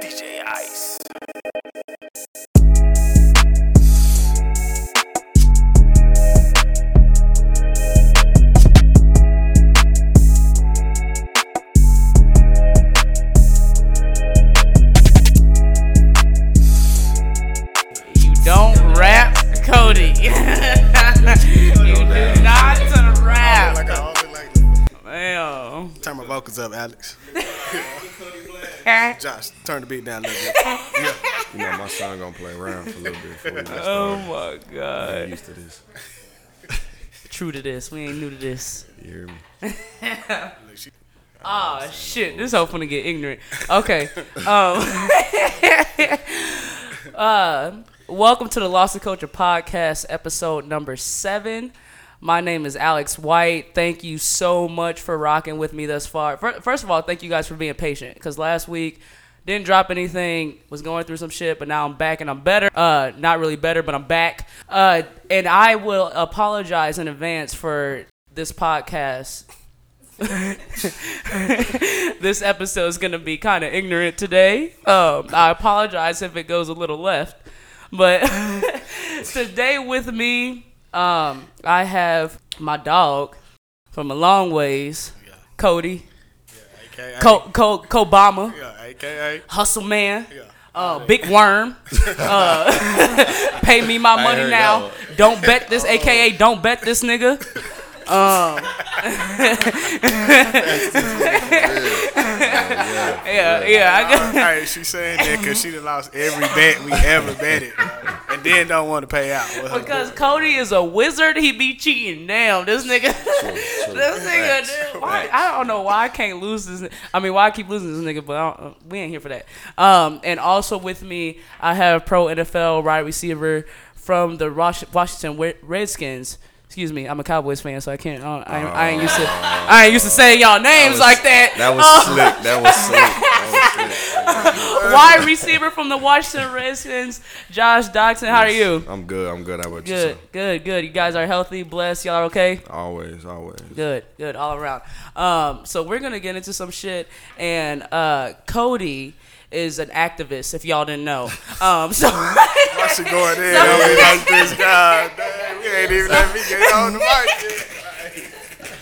DJ Ice. Josh, turn the beat down a little bit. You know, my son gonna play around for a little bit before we get Oh started. my I'm god. used to this. True to this. We ain't new to this. You hear me? Look, Oh shit, this hoe finna get ignorant. Okay. Um uh welcome to the Lost of Culture podcast, episode number seven. My name is Alex White. Thank you so much for rocking with me thus far. First of all, thank you guys for being patient. Cause last week didn't drop anything, was going through some shit, but now I'm back and I'm better. Uh not really better, but I'm back. Uh and I will apologize in advance for this podcast this episode is gonna be kind of ignorant today. Um, I apologize if it goes a little left, but today with me, um, I have my dog from a long ways, Cody, AKA. Co- Co- Cobama, Yeah, AKA. Hustle Man. Yeah. Uh, big worm. Uh, pay me my money now. Don't bet this, aka don't bet this nigga. Um, yeah, yeah. I got, Hey, she saying that because she done lost every bet we ever betted, and then don't want to pay out. Well, because Cody is a wizard, he be cheating. Damn, this nigga, this nigga. dude, Why, I don't know why I can't lose this. I mean, why I keep losing this nigga, but I don't, uh, we ain't here for that. Um, and also with me, I have pro NFL wide receiver from the Washington Redskins. Excuse me, I'm a Cowboys fan, so I can't. I, I, I ain't used to. I ain't used to saying y'all names was- like that. That was slick. That was slick. That was slick. wide receiver from the Washington Redskins, Josh Doctson. How are you? I'm good. I'm good. How about Good, yourself? good, good. You guys are healthy, blessed. Y'all are okay? Always, always. Good, good, all around. Um, so we're gonna get into some shit, and uh, Cody is an activist. If y'all didn't know, um, so Why she going in like this? God damn, you ain't even let me get on the mic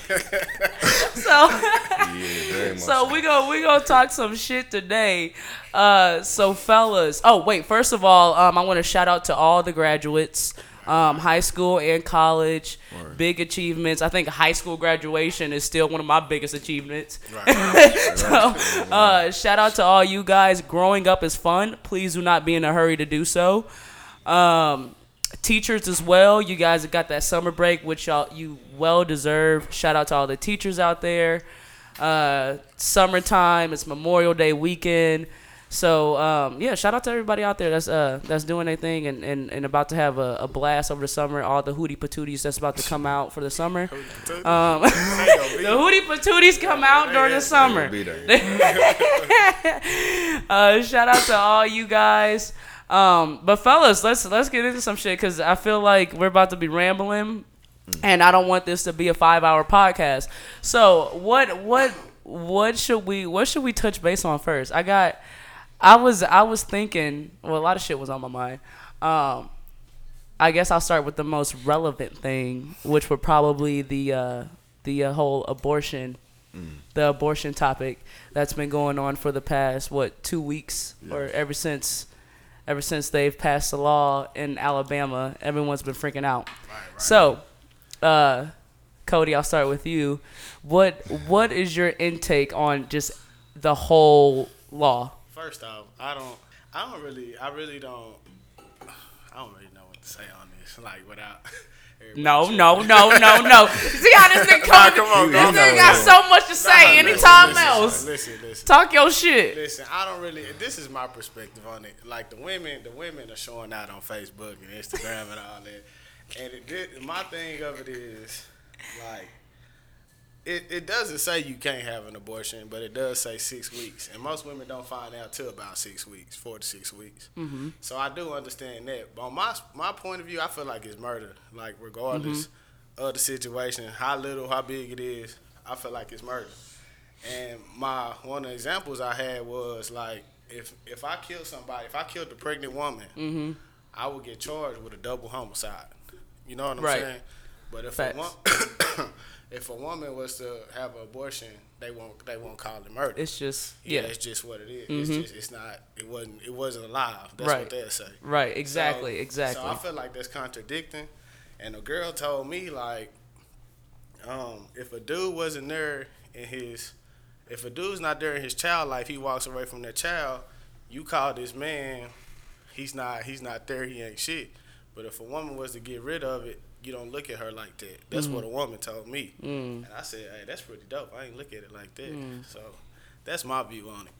so Yeah, so we go we gonna talk some shit today. Uh, so fellas, oh wait, first of all, um, I want to shout out to all the graduates. Um, high school and college, big achievements. I think high school graduation is still one of my biggest achievements. so, uh, shout out to all you guys. Growing up is fun. Please do not be in a hurry to do so. Um, teachers as well. You guys have got that summer break, which y'all you well deserve. Shout out to all the teachers out there. Uh, summertime. It's Memorial Day weekend. So um, yeah, shout out to everybody out there that's uh, that's doing their thing and, and, and about to have a, a blast over the summer. All the hootie patooties that's about to come out for the summer. Um, the hootie patooties come out during the summer. Uh, shout out to all you guys. Um, but fellas, let's let's get into some shit because I feel like we're about to be rambling, and I don't want this to be a five hour podcast. So what what what should we what should we touch base on first? I got I was I was thinking well a lot of shit was on my mind. Um, I guess I'll start with the most relevant thing, which would probably the uh, the uh, whole abortion, the abortion topic that's been going on for the past what two weeks or ever since, ever since they've passed the law in Alabama. Everyone's been freaking out. So, uh, Cody, I'll start with you. What what is your intake on just the whole law? First off, I don't, I don't really, I really don't, I don't really know what to say on this. Like without. No, no, no, no, no. See how this nigga Nah, coming? come on, this nigga got so much to say. Nah, Anytime listen, else, Listen, listen. talk your shit. Listen, I don't really. This is my perspective on it. Like the women, the women are showing out on Facebook and Instagram and all that. And it did, my thing of it is, like, it, it doesn't say you can't have an abortion, but it does say six weeks. And most women don't find out till about six weeks, four to six weeks. Mm-hmm. So I do understand that. But on my my point of view, I feel like it's murder. Like regardless of the situation, how little, how big it is, I feel like it's murder. And my one of the examples I had was like if if I killed somebody, if I killed a pregnant woman, Mm-hmm. I would get charged with a double homicide. You know what I'm Right. saying? But if Facts. a wo- if a woman was to have an abortion, they won't they won't call it murder. It's just yeah, yeah, it's just what it is. It's just it's not it wasn't it wasn't alive. That's Right. what they'll say. right. Exactly. So- exactly. So I feel like that's contradicting. And a girl told me like, um, if a dude wasn't there in his, if a dude's not there in his child life, he walks away from that child. You call this man, he's not he's not there. He ain't shit. But if a woman was to get rid of it, you don't look at her like that. That's what mm. a woman told me. Mm. And I said, hey, that's pretty dope. I ain't look at it like that. Mm. So that's my view on it.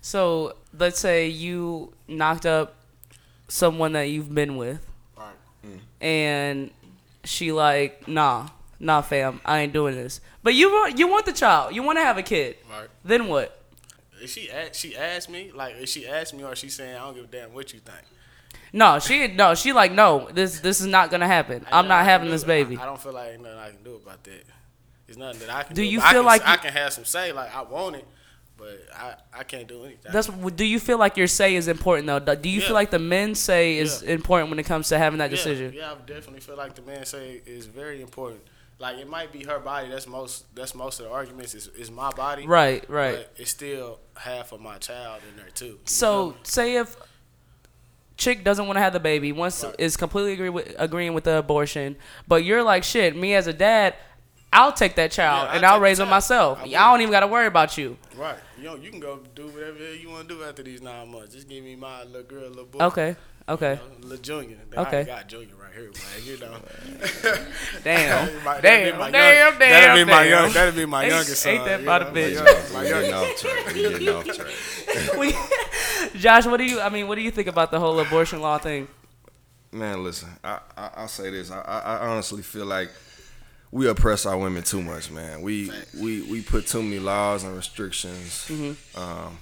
So let's say you knocked up someone that you've been with, Right. Mm. and she like, nah, nah, fam, I ain't doing this. But you want you want the child, you want to have a kid. Right. Then what? If she asked, she asked me like, if she asked me or she saying, I don't give a damn what you think. No, she no, she like, no, this this is not gonna happen. I'm not I having this baby. I, I don't feel like nothing I can do about that. There's nothing that I can Do do. you But I feel can- like I can have some say like I want it, but I I can't do anything. That's do you feel like your say is important though? Do you Yeah. feel like the men's say is Yeah. important when it comes to having that yeah, decision? Yeah, I definitely feel like the man say is very important. Like it might be her body. That's most. That's most of the arguments. Is is my body. Right, right. But it's still half of my child in there too. So say if chick doesn't want to have the baby, wants Right. is completely agree with, agreeing with the abortion, but you're like shit. Me as a dad, I'll take that child Yeah, and I'll I'll raise the him myself. I I, don't even got to worry about you. right. You know, you can go do whatever you want to do after these nine months. Just give me my little girl, little boy. Okay, okay, You know, little junior. Okay. I got junior right here, man. You know. damn, That'd my- that'd damn, be my damn, young- damn, that'd be my young- that'd be my Ain't- youngest son. ain't that you about a bitch? My, young- my We getting youngest. off track. We getting off track. We- Josh, what do you? I mean, what do you think about the whole abortion law thing? Man, listen, I, I I'll say this. I, I honestly feel like we oppress our women too much, man. We we we put too many laws and restrictions um,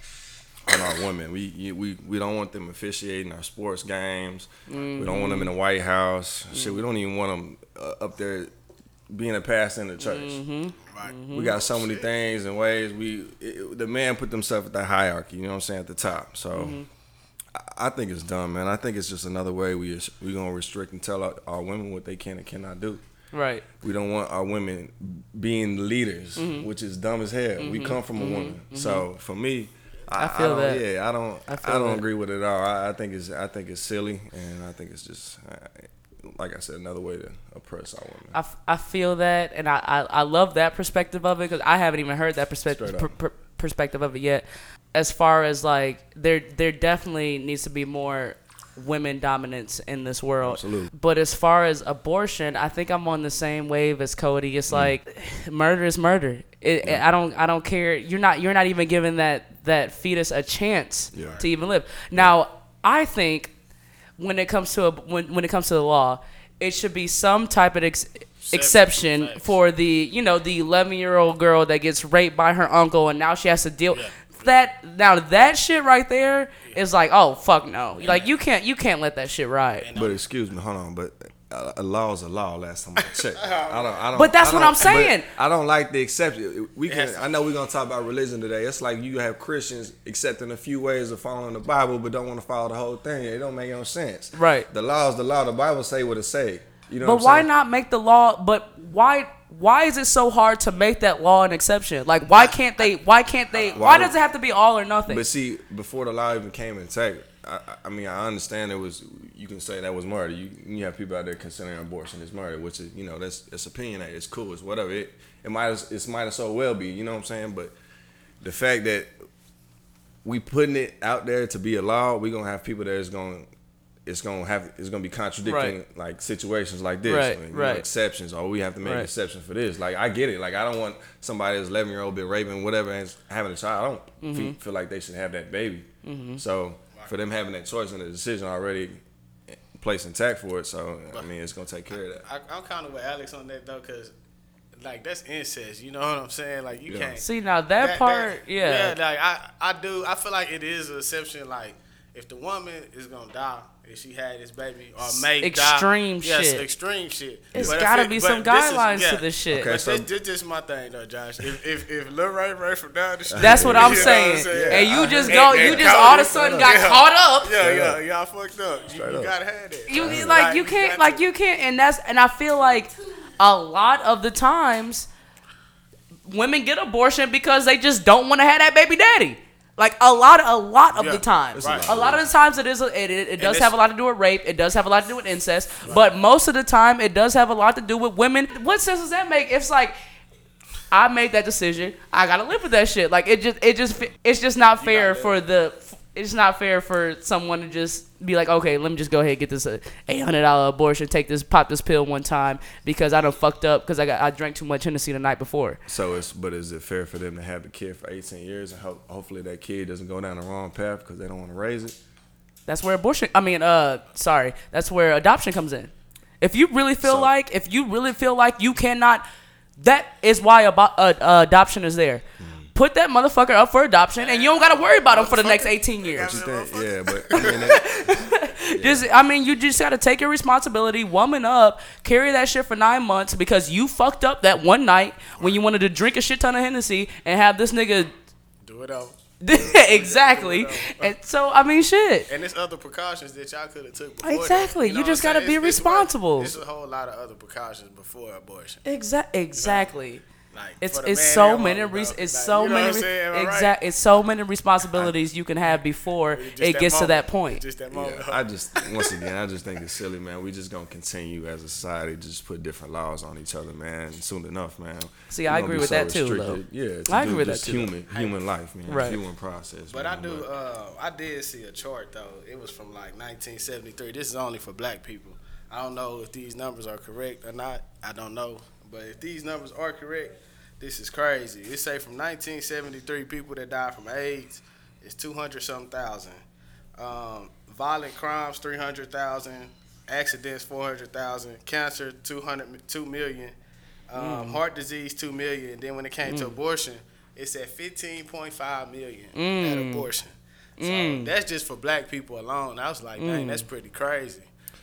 on our women. We we we don't want them officiating our sports games. We don't want them in the White House. Shit, we don't even want them uh, up there being a pastor in the church. Mm-hmm. Right. Mm-hmm. We got so many things and ways. We it, the man put themselves at the hierarchy. You know what I'm saying at the top. So mm-hmm. I, I think it's dumb, man. I think it's just another way we we gonna restrict and tell our, our women what they can and cannot do. Right. We don't want our women being leaders, Mm-hmm. which is dumb as hell. We come from a woman, so for me. I, I feel don't, that. Yeah, I don't. I I, don't that. agree with it at all. I, I think it's. I think it's silly, and I think it's just, uh, like I said, another way to oppress our women. I, f- I feel that, and I, I, I love that perspective of it because I haven't even heard that perspective Straight per, per, perspective of it yet. As far as like there there definitely needs to be more women dominance in this world. Absolutely. But as far as abortion, I think I'm on the same wave as Cody. Mm. It's like murder is murder. It, I don't I don't care. You're not you're not even giving that that fetus a chance Yeah. to even live. Now I think when it comes to a, when when it comes to the law, it should be some type of ex- exception Facts. for the you know the 11 year old girl that gets raped by her uncle and now she has to deal Yeah. that now that shit right there is like oh fuck no like you can't you can't let that shit ride But excuse me, hold on. But Uh, uh, a law is a law. Last time I checked, uh-huh. I don't. I don't. But that's I what don't- I'm saying. I don't like the exception. We can. has to- I know we're gonna talk about religion today. It's like you have Christians accepting a few ways of following the Bible, but don't want to follow the whole thing. It don't make no sense. Right. The law is the law. The Bible say what it say. You know. but what I'm why saying? not make the law but why why is it so hard to make that law an exception like why can't they why can't they why Why- does it have to be all or nothing But see, before the law even came into effect, I, I- I mean, I understand it was. You can say that was murder. You, you have people out there considering abortion is murder, which is you know that's it's opinionated. It's cool. It's whatever. It it might as it might as so well be. You know what I'm saying? But the fact that we putting it out there to be a law, we gonna have people that is gonna. It's gonna have. It's gonna be contradicting Right. like situations like this, Right, you know, right. exceptions, or we have to make Right. exceptions for this. Like I get it. Like I don't want somebody that's 11 year old been raping whatever and having a child. I don't Mm-hmm. fe- feel like they should have that baby. So for them having that choice and the decision already placed intact for it, so I mean it's gonna take care of that. I, I'm kind of with Alex on that though, cause like that's incest. You know what I'm saying? Like you Yeah. can't. see now that, part yeah yeah. Like I, I do. I feel like it is an exception. Like if the woman is gonna die if she had this baby or may extreme die, yes, shit. extreme shit. It's But gotta it- be but some this is- guidelines yeah. to this shit. Okay, But so- this, this, this is my thing though, Josh. If if if Lil Ray Ray from down the street, That's what I'm you know saying. saying? And you just go, you just all of a sudden got Yeah. caught up. Yeah, yeah, y'all fucked up. You, Straight you up. gotta have that. You Like, like you can't like you can't and that's and I feel like a lot of the times women get abortion because they just don't want to have that baby daddy. Like a lot a lot of Yeah, the times. right. A lot of the times it is a, it, it, it does have a lot to do with rape, it does have a lot to do with incest, but most of the time it does have a lot to do with women. What sense does that make? It's like I made that decision. I gotta live with that shit. Like it just, it just, it's just not fair gotta for the. It's not fair for someone to just be like, okay, let me just go ahead and get this uh, eight hundred dollar abortion. Take this, pop this pill one time because I done fucked up because I got I drank too much Hennessy the night before. So it's but is it fair for them to have the kid for 18 years and ho- hopefully that kid doesn't go down the wrong path because they don't want to raise it? That's where abortion. I mean, uh, sorry, that's where adoption comes in. If you really feel So- like, if you really feel like you cannot, that is why abo- uh, uh, adoption is there. Put that motherfucker up for adoption, and you don't gotta worry about him for the next eighteen years. You think? Yeah, but I mean, that, Just, I mean, you just gotta take your responsibility, woman up, carry that shit for nine months because you fucked up that one night when you wanted to drink a shit ton of Hennessy and have this nigga. do it out. exactly. And so, I mean, shit. And there's other precautions that y'all could have took before. Exactly. That. You know just gotta saying? be It's- it's responsible. There's a whole lot of other precautions before abortion. Exact. Exactly. Like It's for the it's man so many woman, res- it's Like, so you know many what I'm saying? Am I right? exact it's so many responsibilities you can have before it that gets to that point. Just that moment. yeah, I just once again, I just think it's silly, man. We just gonna continue as a society to just put different laws on each other, man. Soon enough, man. See, we I gonna agree be with so that too, restricted. Yeah, to I agree with that just too, though. Human, human life, man. Right. Human process. But I do. Uh, I did see a chart though. It was from like 1973. This is only for black people. I don't know if these numbers are correct or not. I don't know. But if these numbers are correct, this is crazy. It say from 1973 people that died from AIDS is 200 something thousand. Um, violent crimes 300,000. Accidents 400,000. Cancer 200 2 million. Um, mm. Heart disease 2 million. Then when it came to mm. abortion, it's at 15.5 million at mm. abortion. So that's just for black people alone. I was like, dang, that's pretty crazy.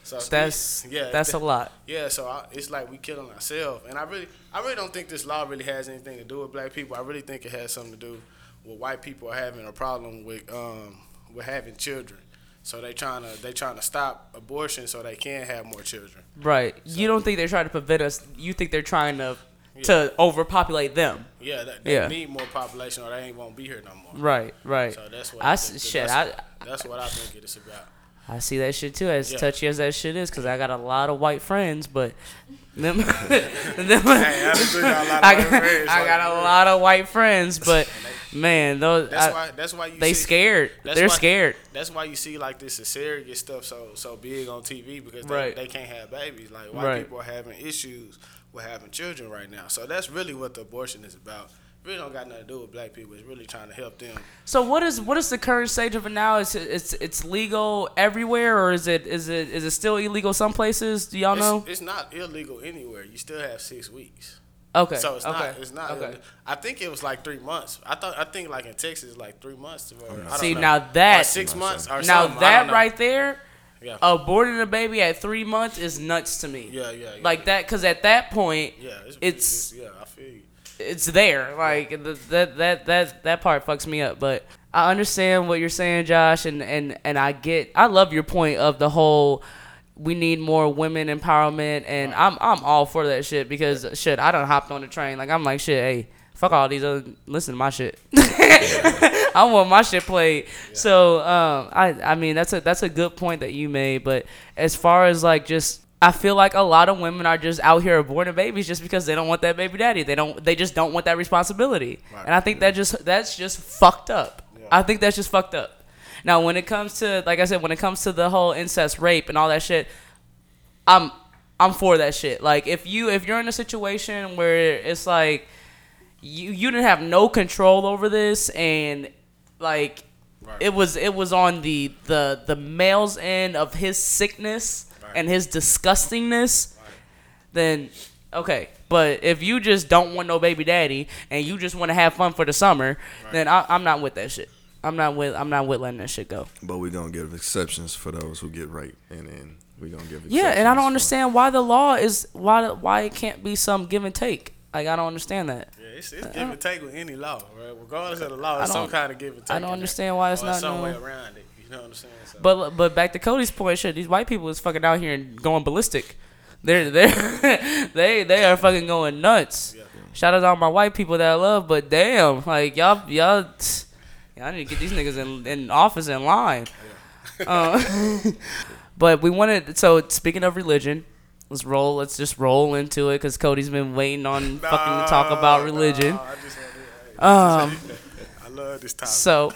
So That's we- yeah, that's a lot. yeah, so I, it's like we killing ourselves, and I really, I really don't think this law really has anything to do with black people. I really think it has something to do with white people having a problem with um with having children. So they trying to they trying to stop abortion so they can have more children. Right. You don't think they're trying to prevent us. You think they're trying to to overpopulate them. Yeah, they, they Yeah. need more population or they ain't gonna be here no more. Right. Right. So that's what I I shit. That's, I that's what I think it is about. I see that shit too. As Yeah. touchy as that shit is, because I got a lot of white friends, but them, them Hey, I got a lot of I white got, friends, I like, got a lot of white friends, but man, those That's I- why. That's why you. they see, scared. That's They're why- scared. That's why you see like this serious stuff so so big on TV because they, Right. they can't have babies. Like white Right. people are having issues with having children right now. So that's really what the abortion is about. Really don't got nothing to do with black people. It's really trying to help them. So what is what is the current stage of it now? Is it, it's it's legal everywhere, or is it is it is it still illegal some places? Do y'all It's, know? it's not illegal anywhere. You still have six weeks. Okay. So it's okay. not. It's not. Okay. I think it was like three months. I thought. I think like in Texas, like three months. Or, I don't See, know. now Or that- six months or Now something. That right there, Yeah. aborting a baby at three months is nuts to me. Yeah, yeah, yeah. Like that, because at that point, Yeah, it's, it's- yeah. I feel you. It's there. Like that that that that part fucks me up. But I understand what you're saying, Josh, and and and I get. I love your point of the whole. We need more women empowerment, and I'm I'm all for that shit because shit, I don't hopped on the train. Like I'm like shit, hey, fuck all these other. Listen to my shit. I want my shit played. So um, I I mean that's a that's a good point that you made. But as far as like just I feel like a lot of women are just out here aborting babies just because they don't want that baby daddy. They don't. They just don't want that responsibility. Right. And I think that just that's just fucked up. I think that's just fucked up. Now, when it comes to like I said, when it comes to the whole incest, rape, and all that shit, I'm I'm for that shit. Like if you if you're in a situation where it's like you you didn't have no control over this and like Right. it was it was on the the the male's end of his sickness Right. and his disgustingness then okay but if you just don't want no baby daddy and you just want to have fun for the summer then I, i'm not with that shit I'm not with. I'm not with letting that shit go. But we're gonna give exceptions for those who get raped, and then we're gonna give. Yeah, and I don't understand why the law is why why it can't be some give and take. Like I don't understand that. Yeah, it's, it's give and take with any law, right? Regardless of the law, it's some kind of give and take. I don't there. understand why it's Or not some no- way around it. You know what I'm saying? So, But but back to Cody's point, shit, these white people is fucking out here and going ballistic. They're they they they are fucking going nuts. Yeah. Shout out to all my white people that I love, but damn, like y'all y'all, y'all need to get these niggas in, in office in line. Uh, but we wanted so speaking of religion, let's roll. Let's just roll into it because Cody's been waiting on fucking to talk about religion. nah, I just Um, I love this topic. so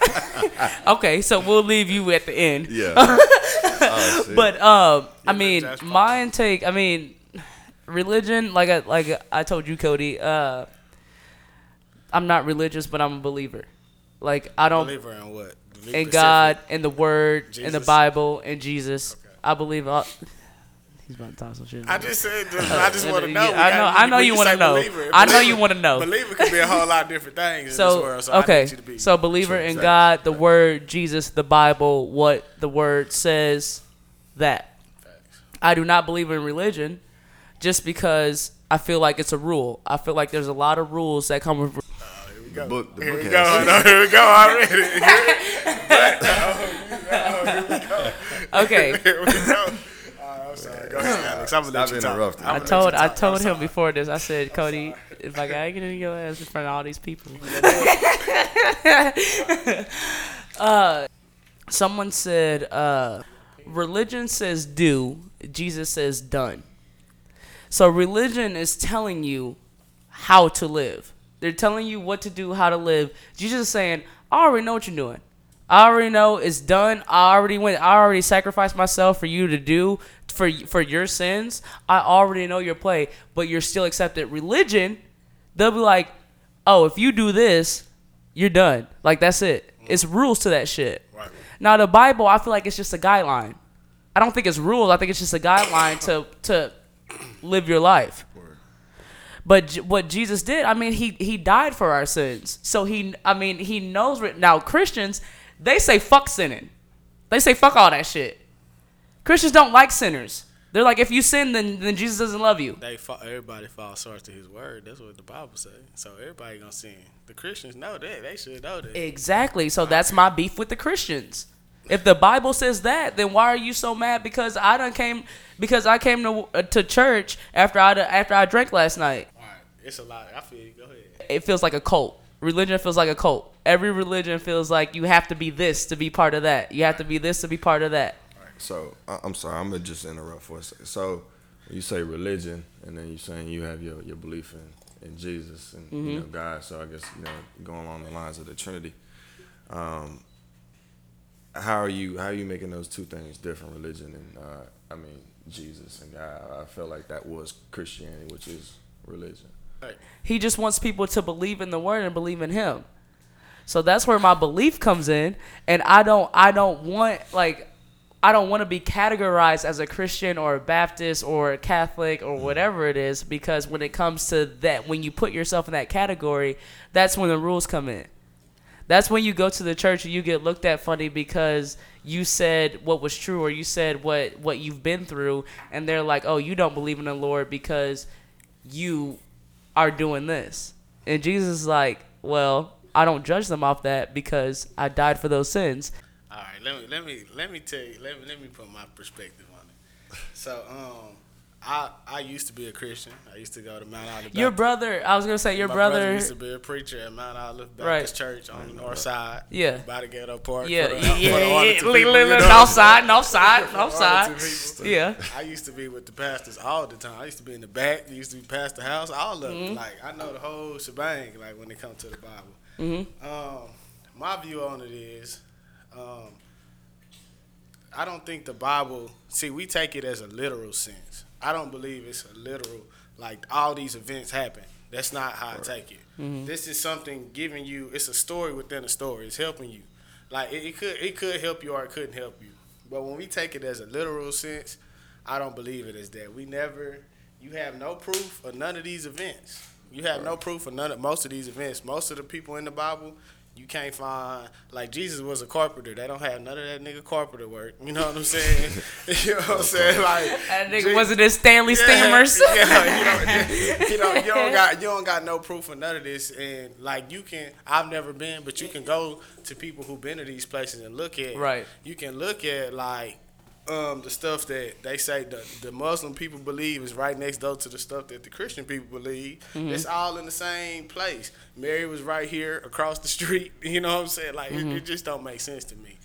okay, so we'll leave you at the end. Yeah. oh. But um, I mean, my intake. I mean, religion. Like I like I told you, Cody. Uh, I'm not religious, but I'm a believer. Like I don't Believer in what? Believe in. God, in the Word, in the Bible, in Jesus. Okay. I believe. All, he's about to talk some shit. I just said, I just want to know. We I know- gotta- I know you wanna know. believer, I know you wanna know. Believer could be a whole lot of different things in this so world. So I okay, need you to be. so believer in facts. God, the Word, Jesus, the Bible, what the Word says. That I do not believe in religion, just because I feel like it's a rule. I feel like there's a lot of rules that come with. Oh, the book, the Here book we go. No, here we go already. Okay, Here we go. Alright, I'm sorry. Go ahead, Alex. I'm gonna let you talk. interrupting. I'm I gonna let told you I talk. told I'm him sorry. before this. I said, Cody, if I gotta get in your ass in front of all these people. uh, someone said, uh, religion says do, Jesus says done. So religion is telling you how to live. They're telling you what to do, how to live. Jesus is saying, I already know what you're doing. I already know it's done. I already went. I already sacrificed myself for you to do for for your sins. I already know your play, but you're still accepted. Religion, they'll be like, oh, if you do this, you're done. Like that's it. It's rules to that shit. Right. Now the Bible, I feel like it's just a guideline. I don't think it's rules. I think it's just a guideline to to live your life. But what Jesus did, I mean, he he died for our sins. So he, I mean, he knows. Now Christians, they say fuck sinning. They say fuck all that shit. Christians don't like sinners. They're like, if you sin, then then Jesus doesn't love you. They fall, everybody falls short to His word. That's what the Bible says. So everybody gonna sin. The Christians know that. They should know that. Exactly. So that's my beef with the Christians. If the Bible says that, then why are you so mad? Because I done came because I came to uh, to church after I after I drank last night. All right. It's a lot. I feel you. Go ahead. It feels like a cult. Religion feels like a cult. Every religion feels like you have to be this to be part of that. You have to be this to be part of that. So I- I'm sorry, I'm gonna just interrupt for a second. So you say religion, and then you're saying you have your, your belief in, in Jesus and you know Mm-hmm. God. So I guess you know going along the lines of the Trinity. Um, how are you how are you making those two things different? Religion and uh, I mean Jesus and God. I felt like that was Christianity, which is religion. Right. He just wants people to believe in the word and believe in him. So that's where my belief comes in and I don't I don't want like I don't want to be categorized as a Christian or a Baptist or a Catholic or mm. whatever it is because when it comes to that when you put yourself in that category, that's when the rules come in. That's when you go to the church and you get looked at funny because you said what was true or you said what what you've been through and they're like, "Oh, you don't believe in the Lord because you are doing this." And Jesus is like, "Well, I don't judge them off that because I died for those sins." All right, let me let me let me tell you. Let me let me put my perspective on it. So, um, I I used to be a Christian. I used to go to Mount Olive. Your brother, I was going to say your My brother, used to be a preacher at Mount Olive Baptist Right. Church on the north side. Yeah. by the ghetto park. yeah, the, yeah, yeah, yeah, one or yeah. people, look, you look, know? north side, north side, north side. two people. Yeah. I used to be with the pastors all the time. I used to be in the back. I used to be pastor house. All of Mm-hmm. it. Like I know the whole shebang. Like when it comes to the Bible. Mm-hmm. Um, my view on it is, um, I don't think the Bible. See, we take it as a literal sense. I don't believe it's a literal. Like all these events happen. That's not how I take it. This is something giving you. It's a story within a story. It's helping you. Like it, it could it could help you or it couldn't help you. But when we take it as a literal sense, I don't believe it as that. We never. You have no proof of none of these events. You have no proof of none of most of these events. Most of the people in the Bible, You can't find like Jesus was a carpenter. They don't have none of that nigga carpenter work. You know what I'm saying? you know what I'm saying? Like That nigga Je- wasn't his Stanley yeah, Stammers. Yeah, you know, you know, you don't got you don't got no proof of none of this, and like you can. I've never been, but you can go to people who've been to these places and look at. Right. You can look at like um, the stuff that they say the, the Muslim people believe is right next door to the stuff that the Christian people believe. Mm-hmm. It's all in the same place. Mary was right here across the street. You know what I'm saying? Like Mm-hmm. it, it just don't make sense to me.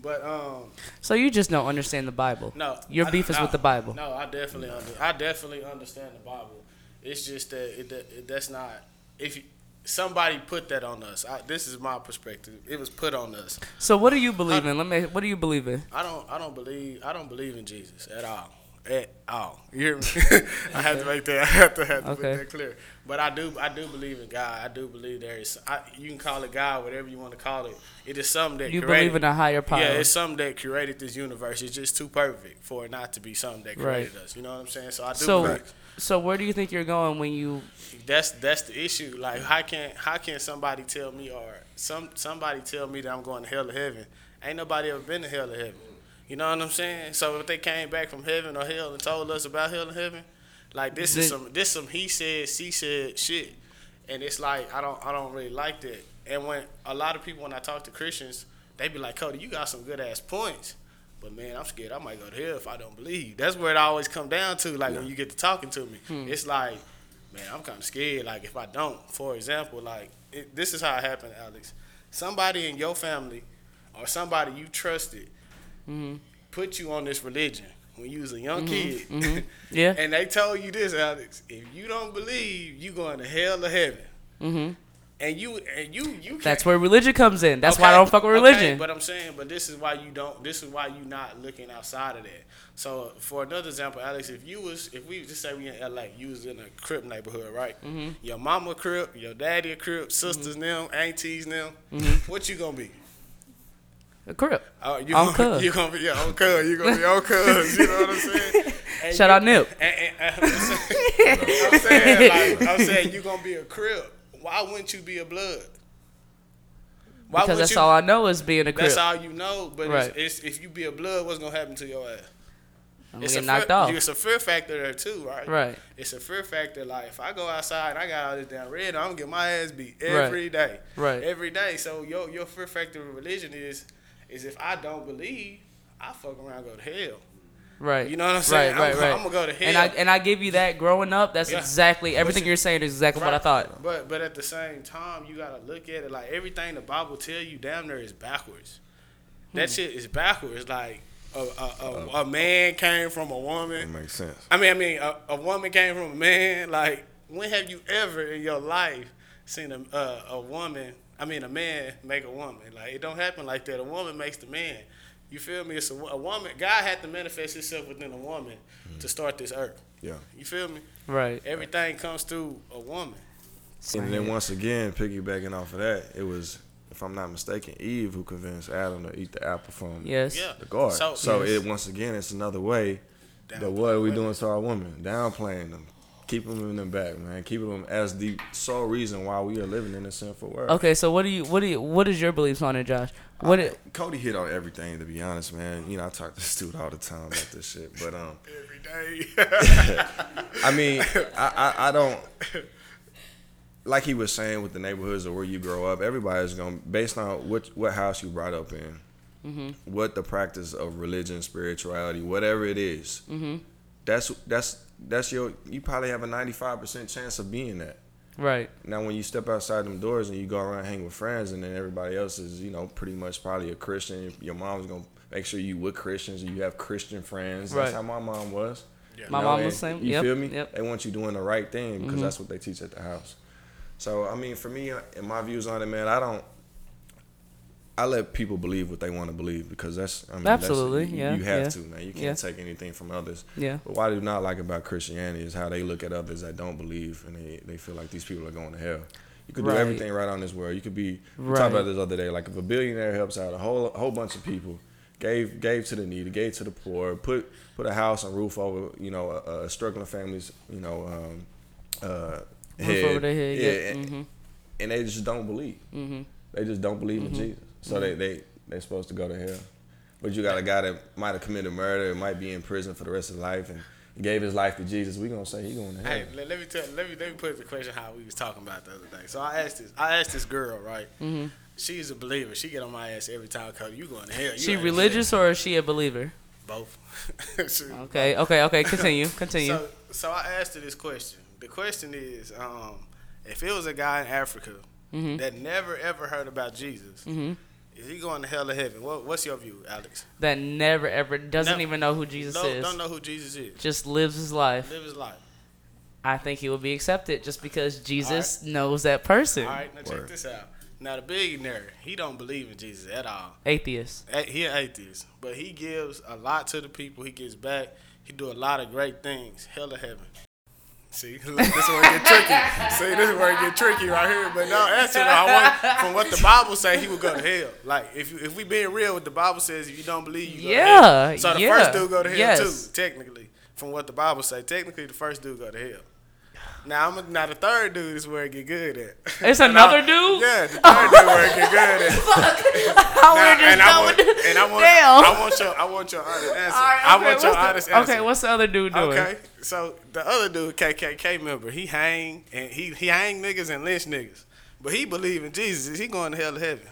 But um, So you just don't understand the Bible. no, Your beef is no, with the Bible. No, I definitely under, I definitely understand the Bible. It's just that it, it, that's not if you, somebody put that on us. I, this is my perspective. It was put on us. So what do you believe in? Let me. What do you believe in? I don't I don't believe I don't believe in Jesus at all. At all. You hear me? I have to make that I have to have to Okay. make that clear. But I do I do believe in God. I do believe there is I, you can call it God, whatever you want to call it. It is something that You created, believe in a higher power. Yeah, it's something that created this universe. It's just too perfect for it not to be something that created Right. us. You know what I'm saying? So I do so. believe So where do you think you're going when you? that's that's the issue. Like how can how can somebody tell me or some somebody tell me that I'm going to hell or heaven? Ain't nobody ever been to hell or heaven. You know what I'm saying? So if they came back from heaven or hell and told us about hell and heaven, like this is some this some he said she said shit, and it's like I don't I don't really like that. And when a lot of people when I talk to Christians, they be like, Cody, you got some good ass points. But man, I'm scared I might go to hell if I don't believe. That's where it always come down to. Like when you get to talking to me, hmm. it's like, man, I'm kind of scared. Like if I don't, for example, like it, this is how it happened, Alex. Somebody in your family or somebody you trusted mm-hmm. put you on this religion when you was a young mm-hmm. kid, mm-hmm. Yeah. and they told you this, Alex. If you don't believe, you going to hell or heaven. And you and you you That's where religion comes in. That's why I don't fuck with okay, religion. but I'm saying, but this is why you don't. This is why you not looking outside of that. So for another example, Alex, if you was, if we just say we in LA, you was in a Crip neighborhood, right? Mm-hmm. Your mama Crip, your daddy a Crip, sisters them, aunties them. Mm-hmm. What you gonna be? a crip. Oh, you On gonna, you gonna be your own cuz. You gonna be your cuz. You know what I'm saying? And Shout you- out Nip. And, and, and I'm saying, I'm saying, like, I'm saying, you gonna be a Crip. Why wouldn't you be a Blood? Why Because that's you- all I know is being a crip. That's all you know. But Right. it's, it's, if you be a blood, what's gonna happen to your ass? I'm It's a knocked fear, off. It's a fear factor there too, right? Right. It's a fear factor. Like if I go outside and I got all this damn red, I'm gonna get my ass beat every day. Right. Every day. So your your fear factor of religion is is if I don't believe, I fuck around and go to hell. Right. You know what I'm saying? Right, right, I'm, right. I'm gonna go to hell. And I and I give you that growing up. That's Yeah. exactly everything But- you're saying is exactly what I thought. But but at the same time, you gotta look at it like everything the Bible tell you damn near is backwards. That Hmm. shit is backwards. Like a a, a, a man came from a It woman. makes sense. I mean, I mean, a, a woman came from a man. Like, when have you ever in your life seen a uh, a woman? I mean, a man make a woman. Like, it don't happen like that. A woman makes the man. You feel me? It's a, a woman. God had to manifest Himself within a woman to mm. start this earth. Yeah. You feel me? Right. Everything comes through a woman. And then once again, piggybacking off of that, it was, if I'm not mistaken, Eve who convinced Adam to eat the apple from Yes. Yeah. the garden. So- So, Yes. it once again, it's another way that what are we women. doing to our women? Downplaying them, keeping them in the back, man, keeping them as the sole reason why we are living in a sinful world. Okay. So what do you what do you what is your beliefs on it, Josh? What it, Cody hit on everything. To be honest, man, you know I talk to this dude all the time about this shit, but um. Every day. I mean, I, I, I don't like he was saying with the neighborhoods or where you grow up. Everybody's gonna based on what what house you brought up in, what the practice of religion, spirituality, whatever it is, That's that's that's your. You probably have a ninety five percent chance of being that. Right. Now, when you step outside them doors and you go around hang with friends, and then everybody else is, you know, pretty much probably a Christian. Your mom's gonna make sure you with Christians and you have Christian friends. That's how my mom was. Yeah. My You know, mom was same. You Yep, feel me? yep. They want you doing the right thing because Mhm. that's what they teach at the house. So I mean, for me, and my views on it, man, I don't. I let people believe what they want to believe because that's I mean, Absolutely, That's, you, yeah, you have yeah, to, man. You can't yeah. take anything from others. Yeah. But what I do not like about Christianity is how they look at others that don't believe and they, they feel like these people are going to hell. You could Right. do everything right on this world. You could be we Right. talked about this other day. Like if a billionaire helps out a whole a whole bunch of people, gave gave to the needy, gave to the poor, put put a house and roof over you know a, a struggling families you know um, uh, Roof over their head. yeah, Yep. and, Mhm. and they just don't believe. Mm-hmm. They just don't believe Mm-hmm. in Jesus, so they they they're supposed to go to hell. But you got a guy that might have committed murder, and might be in prison for the rest of his life, and gave his life to Jesus. We gonna say he going to hell. Hey, let, let me tell, let me let me put the question how we was talking about the other day. So I asked this, I asked this girl, right? Mm-hmm. She's a believer. She get on my ass every time. Cause you going to hell. You She ain't religious or is she a believer? Both. She- Okay, okay, okay. Continue, continue. So, so I asked her this question. The question is, um, if it was a guy in Africa Mm-hmm. that never ever heard about Jesus, is he going to hell or heaven? What, what's your view, Alex? that never ever doesn't Never- even know who Jesus no, is. don't know who Jesus is. Just lives his life. Live his life. I think he will be accepted just because Jesus knows that person. All right, now check this out. Now the billionaire, he don't believe in Jesus at all. Atheist. A- He an atheist, but he gives a lot to the people. He gives back. He do a lot of great things. Hell or heaven. See, look, this is where it get tricky. See, this is where it get tricky right here. But no, answer I want from what the Bible say, he would go to hell. Like if if we being real, what the Bible says, if you don't believe, you go Yeah, to hell. So the yeah, first dude go to hell yes. too, technically, from what the Bible say. Technically, the first dude go to hell. Now I'm a, now the third dude is where it get good at. It's Now- another dude? Yeah, the third dude where it get good at. How Now, we're just and I want, to- and I want, Damn. I want your, I want your honest answer. All right, I want your the- honest answer. Okay, what's the other dude doing? Okay, so the other dude, KKK member, he hang and he he hang niggas and lynch niggas, but he believe in Jesus. Is he going to hell or heaven?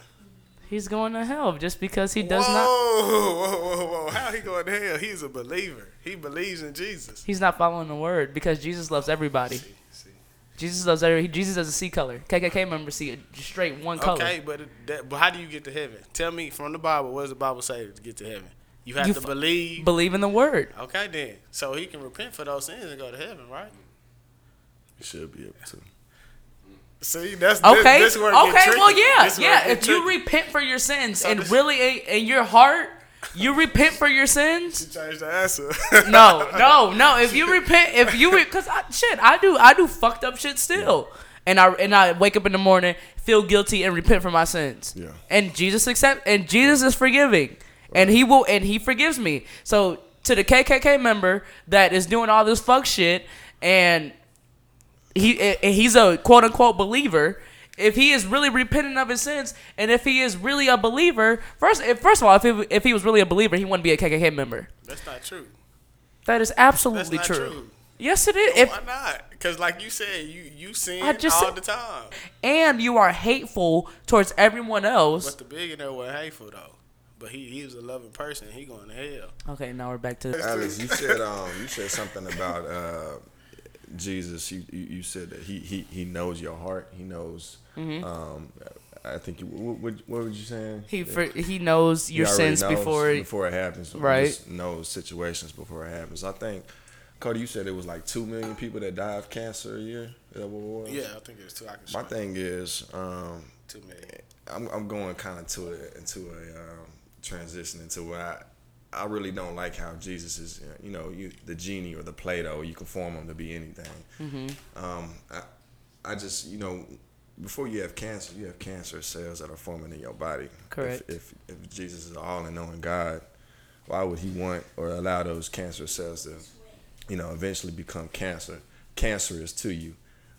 He's going to hell just because he does whoa, not. Whoa, whoa, whoa! How he going to hell? He's a believer. He believes in Jesus. He's not following the word because Jesus loves everybody. See, see. Jesus loves every. Jesus doesn't see color. KKK members see it straight one color. Okay, but it, that, but how do you get to heaven? Tell me from the Bible. What does the Bible say to get to heaven? You have You to f- believe. Believe in the word. okay, then. So he can repent for those sins and go to heaven, right? You should be able to. See, that's Okay. This, this where it get okay. Well, yeah, yeah. If you repent for your sins and this- really in your heart, you repent for your sins. change the answer. No, no, no. If you repent, if you because I shit, I do, I do fucked up shit still, and I and I wake up in the morning, feel guilty, and repent for my sins. Yeah. And Jesus accept, and Jesus is forgiving, and He will, and He forgives me. So to the KKK member that is doing all this fuck shit, and he and he's a quote unquote believer. If he is really repenting of his sins, and if he is really a believer, first, if, first of all, if he, if he was really a believer, he wouldn't be a KKK member. That's not true. That is absolutely That's not true. true. Yes, it is. If Why not? Because like you said, you you sin I just all said- the time. and you are hateful towards everyone else. But the billionaire was hateful though. But he he was a loving person. He going to hell. Okay, now we're back to. Alex, you said um, you said something about uh, Jesus. You, you you said that he he he knows your heart. He knows. Mm-hmm. Um, I think you. What, what, what were you saying? He for, he knows your already sins knows before. before it happens. He Right. just knows situations before it happens. I think. Cody, you said it was like two million people that die of cancer a year. Is that what it was? Yeah, I think it was two. I can My thing is, um, Two million. I'm I'm going kind of to a into a um, transition into what I I really don't like how Jesus is you know you the genie or the Play-Doh you can form him to be anything. Um, I I just you know before you have cancer you have cancer cells that are forming in your body. Correct. If if, if Jesus is all in knowing God, why would he want or allow those cancer cells to you know eventually become cancer cancerous to you?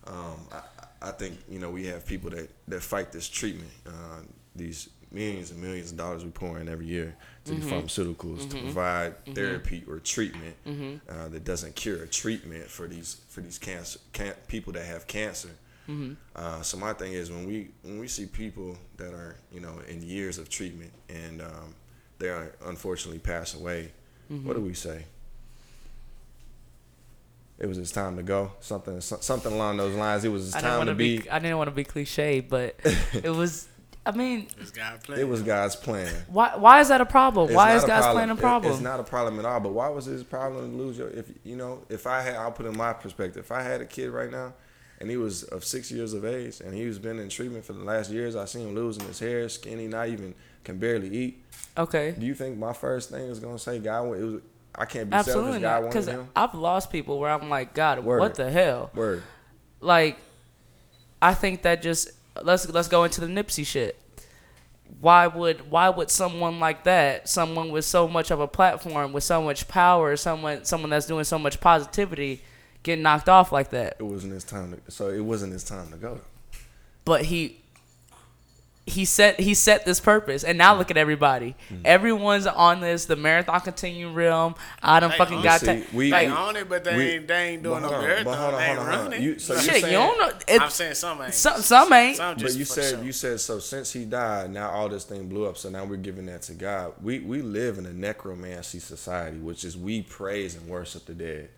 Um, I, I think you know we have people that, that fight this treatment. Uh, these millions and millions of dollars we pour in every year to the pharmaceuticals to provide therapy or treatment uh, that doesn't cure. a Treatment for these for these cancer can, people that have cancer. Uh, so my thing is when we when we see people that are you know in years of treatment and um, they are unfortunately pass away, what do we say? It was his time to go. Something something along those lines. It was his I time to to be. be. I didn't want to be cliche, but it was. I mean, This guy playing. It was God's plan. why? Why is that a problem? It's why is God's problem. plan a It- problem? It's not a problem at all. But why was his problem to lose your? If you know, if I had, I'll put in my perspective. If I had a kid right now, and he was of six years of age, and he was been in treatment for the last years, I seen him losing his hair, skinny, not even can barely eat. okay. Do you think my first thing is gonna say God? It was I can't be Absolutely selfish. God not. wanted Because him. I've lost people where I'm like, God, Word. what the hell? Word. like I think that just let's let's go into the Nipsey shit. Why would why would someone like that, someone with so much of a platform, with so much power, someone someone that's doing so much positivity, get knocked off like that? It wasn't his time. To, so it wasn't his time to go. But he he set he set this purpose, and now look at everybody. Mm-hmm. Everyone's on this. The marathon continuing realm. I don't fucking got See, to. we- They we- own it, but they we- ain't they ain't doing but no on, marathon. hold on, they ain't hold on, running. You- so you Shit, you don't know. It, I'm saying some ain't. some some ain't. Some But you said show. you said so since he died, now all this thing blew up. So now we're giving that to God. We we live in a necromancy society, which is we praise and worship the dead.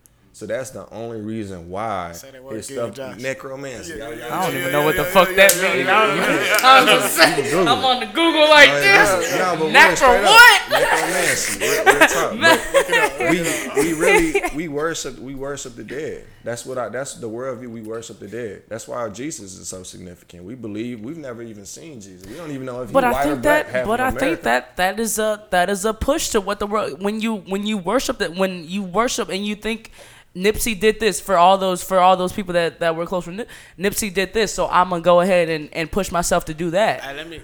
So that's the only reason why Say his stuff necromancy. Yeah, Y'all- yeah, I don't even know what the fuck that means. I don't yeah, even- yeah. I was just saying, Google I'm on the Google like No, this. no, but Necro real straight up, what? Necromancy. Real, real talk. But we we really we worship we worship the dead. That's what I that's the worldview. We worship the dead. That's why Jesus is so significant. We believe we've never even seen Jesus. We don't even know if he's But white I or think black. that, half but of I think that that is a that is a push to what the world when you when you worship that when you worship and you think Nipsey did this for all those for all those people that that were close with Nip, Nipsey did this, so I'm gonna go ahead and, and push myself to do that. Hey, let me.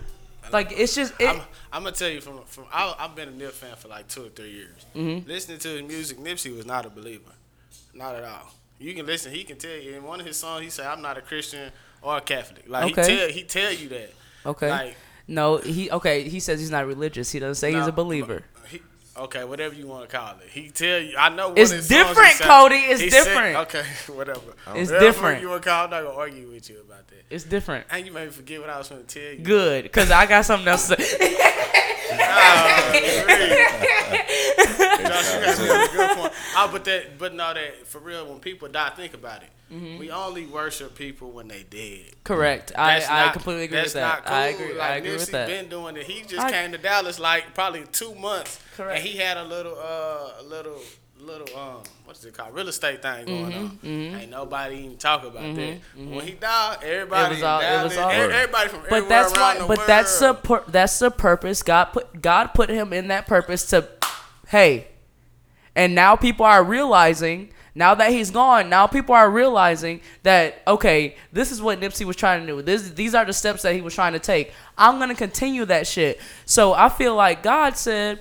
Like it's just it, I'm, I'm gonna tell you from from I, I've been a Nip fan for like two or three years. Mm-hmm. Listening to his music, Nipsey was not a believer, not at all. You can listen. He can tell you in one of his songs. He said, "I'm not a Christian or a Catholic." Like Okay. he tell he tell you that. okay. Like no, he okay. He says he's not religious. He doesn't say he's a believer. He, okay, whatever you want to call it. He tell you. I know. One It's of he different, Cody, it's he said- different. okay, whatever. It's Whatever different. You want to call? I'm not gonna argue with you about that. It's different. And you made me forget what I was going to tell you. Good, because I got something else to say. Josh, you got a good point. Oh, but that, but no, that for real. When people die, think about it. Mm-hmm. We only worship people when they dead. Correct. I, That's I completely agree with that. Not cool. I agree. Like, I agree with that. Been doing it. He just I- came to Dallas like probably two months. Correct. And he had a little, uh, a little, little, um, what's it called? Real estate thing going Mm-hmm, on. Ain't nobody even talk about that. When he died, everybody, It was all- it was all- everybody from but everywhere that's around why but world. that's the pur- that's the purpose god put god put him in that purpose to hey and now people are realizing now that he's gone now people are realizing that okay this is what nipsey was trying to do this these are the steps that he was trying to take i'm gonna continue that shit so i feel like god said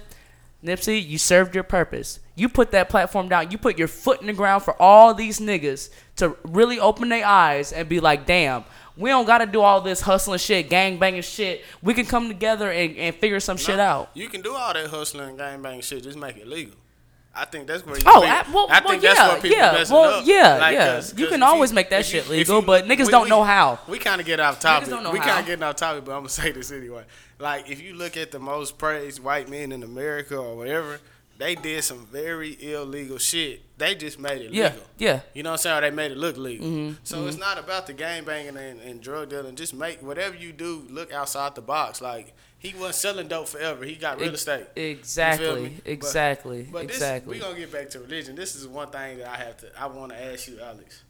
Nipsey, you served your purpose. You put that platform down. You put your foot in the ground for all these niggas to really open their eyes and be like, damn, we don't got to do all this hustling shit, gang banging shit. We can come together and, and figure some shit out. You can do all that hustling, gang banging shit. Just make it legal. I think that's where you. Oh, think, I- well- I well, yeah, where people yeah, well, yeah, Like, yeah. 'cause- You 'cause can if always make that shit legal, you- but niggas we- don't we- know how. We kind of get off topic. we kind of get off topic, but I'm gonna say this anyway. Like, if you look at the most praised white men in America or whatever, they did some very illegal shit. They just made it Yeah, legal. yeah. You know what I'm saying? Or they made it look legal. Mm-hmm, so it's not about the gang banging and, and drug dealing. Just make whatever you do look outside the box. Like he wasn't selling dope forever. He got real estate. Feel Exactly. But- exactly, But exactly. this, we gonna get back to religion. This is one thing that I have to. I want to ask you, Alex.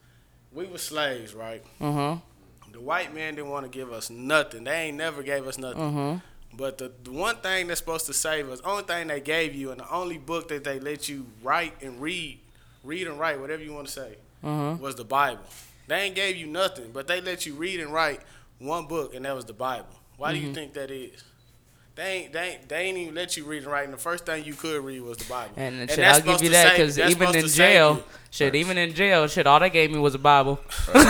We were slaves, right? uh huh. The white man didn't want to give us nothing. They ain't never gave us nothing. Mm-hmm. But the, the one thing that's supposed to save us, only thing they gave you, and the only book that they let you write and read, read and write, whatever you want to say, mm-hmm. was the Bible. They ain't gave you nothing, but they let you read and write one book, and that was the Bible. Why do you think that is? They ain't, they ain't, they ain't even let you read and write, and the first thing you could read was the Bible. And, And shit, I'll give you that because even in jail, you. shit, even in jail, shit, all they gave me was a Bible. every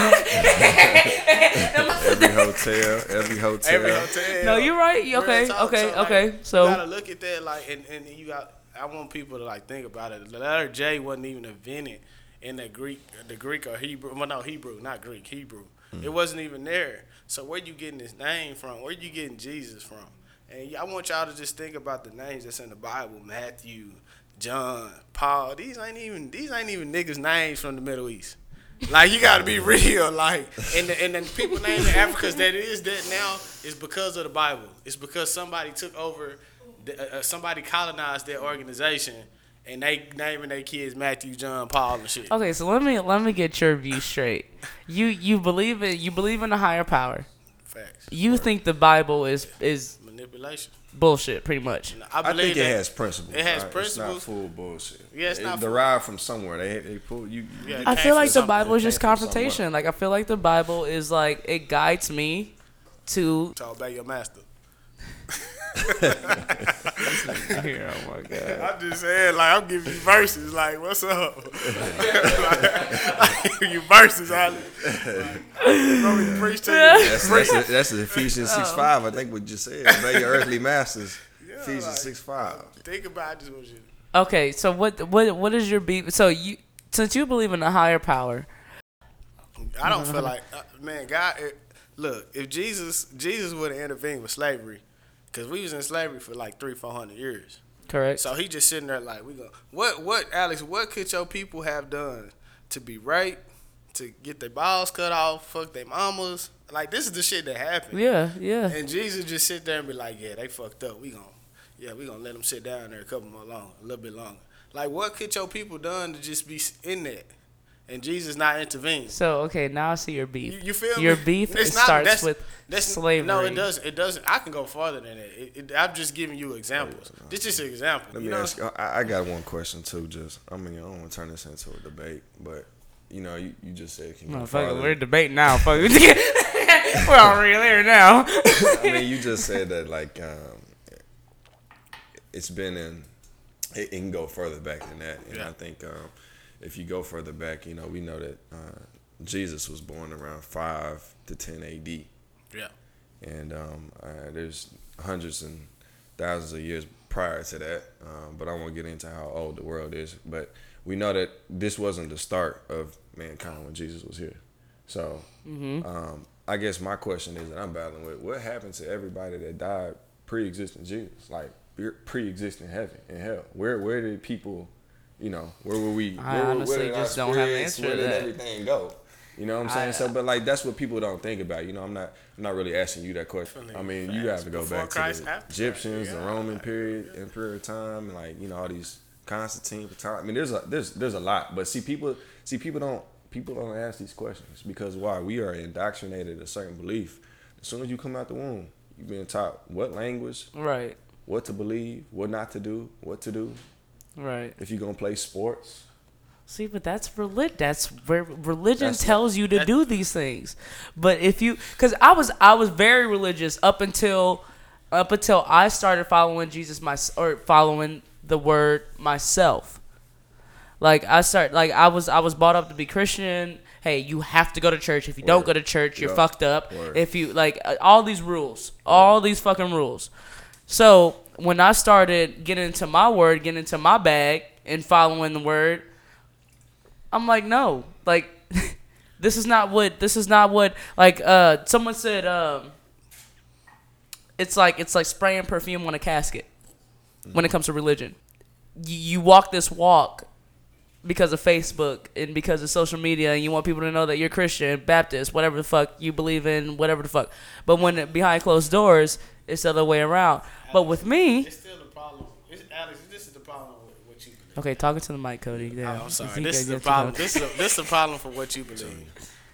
hotel, every hotel. Every hotel. No, you're right. Real Okay, talk. okay, So, like, okay. So you gotta look at that like, and, and you got. I want people to like think about it. The letter J wasn't even invented in the Greek, the Greek or Hebrew. Well, no, Hebrew, not Greek, Hebrew. It mm. wasn't even there. So where you getting this name from? Where you getting Jesus from? And I want y'all to just think about the names that's in the Bible: Matthew, John, Paul. These ain't even these ain't even niggas' names from the Middle East. Like you gotta be real. Like and the, and then people named in Africa's that it is that now is because of the Bible. It's because somebody took over, the, uh, somebody colonized their organization, and they naming their kids Matthew, John, Paul, and shit. okay, so let me let me get your view straight. You you believe it? You believe in a higher power. Facts. You think the Bible is is Manipulation. bullshit, pretty much. I I believe think it has principles. It has right? principles. It's not full bullshit. Yeah, it's it not full- derived from somewhere. They they pull you. you Yeah, you- I feel like the. Bible is just confrontation. Like I feel like the Bible is like it guides me to talk about your master. Here, oh my god. I'm just saying, like, I'm giving you verses. Like, what's up? like, I give you verses, Ali. Like, you know, we preach to you. That's that's, a, that's a Ephesians six five. I think what you said. Obey your earthly masters. Yeah, Ephesians like- six five. Think about this. What you, Okay, so what what what is your beef? So you since you believe in a higher power, I don't feel like, uh, man, God. It, look, if Jesus Jesus would have intervened with slavery, because we was in slavery for like three, four hundred years. correct? So he just sitting there like, we go. What what Alex? What could your people have done to be right? To get their balls cut off, fuck their mamas. Like this is the shit that happened. yeah, yeah. And Jesus just sit there and be like, yeah, they fucked up. We gonna, yeah, we gonna let them sit down there a couple more long, a little bit longer. Like, what could your people done to just be in that? And Jesus not intervene. So okay, now I see your beef. You, you feel your me? beef It's starts that's- with that's, slavery. No, it doesn't. It doesn't. I can go farther than that. It, it, I'm just giving you examples. This just an example. Let you me know? ask. I, I got one question too. Just I mean, I don't want to turn this into a debate, but you know, you, you just said it can go Motherfucker, farther. we're debating now. Fuck. we're already there now. I mean, you just said that like um, it's been in. It, it can go further back than that, and Yeah. I think um, if you go further back, you know, we know that uh, Jesus was born around five to ten A.D. Yeah. and um, uh, there's hundreds and thousands of years prior to that. Um, but I won't get into how old the world is. But we know that this wasn't the start of mankind when Jesus was here. So um, I guess my question is that I'm battling with: What happened to everybody that died pre-existing Jesus, like pre-existing heaven and hell? Where where did people, you know, where were we? I where, were- honestly where did our just don't have an spirits, answer Where to did that. everything go? You know what I'm saying? I- so, but like that's what people don't think about. You know, I'm not, I'm not really asking you that question. I mean, you have to go Before back Christ, to the after Christ, Egyptians, the. Roman period, Emperor time, and like you know all these Constantine time. I mean, there's a there's there's a lot, but see people see people don't people don't ask these questions because why? We are indoctrinated a certain belief. As soon as you come out the womb, you've been taught what language, right, what to believe, what not to do, what to do. Right. If you're gonna play sports, See, but that's religion. That's where religion That's- tells you to that- do these things. But if you, because I was, I was very religious up until, up until I started following Jesus my or following the word myself. Like I start, like I was, I was brought up to be Christian. Hey, you have to go to church. If you don't go to church, you're Yup. fucked up. Word. If you like uh, all these rules, all these fucking rules. So when I started getting into my word, getting into my bag, and following the word, I'm like, no, like this is not what this is not what like uh someone said um it's like it's like spraying perfume on a casket when it comes to religion. You walk this walk because of Facebook and because of social media and you want people to know that you're Christian, Baptist, whatever the fuck you believe in, whatever the fuck. But when it, behind closed doors, it's the other way around. But with me, It's still the problem. It's, Alex, this is the problem with what you believe. okay, talking to the mic, Cody. Yeah, Oh, I'm sorry. This is the problem. This is a, this is the problem for what you believe.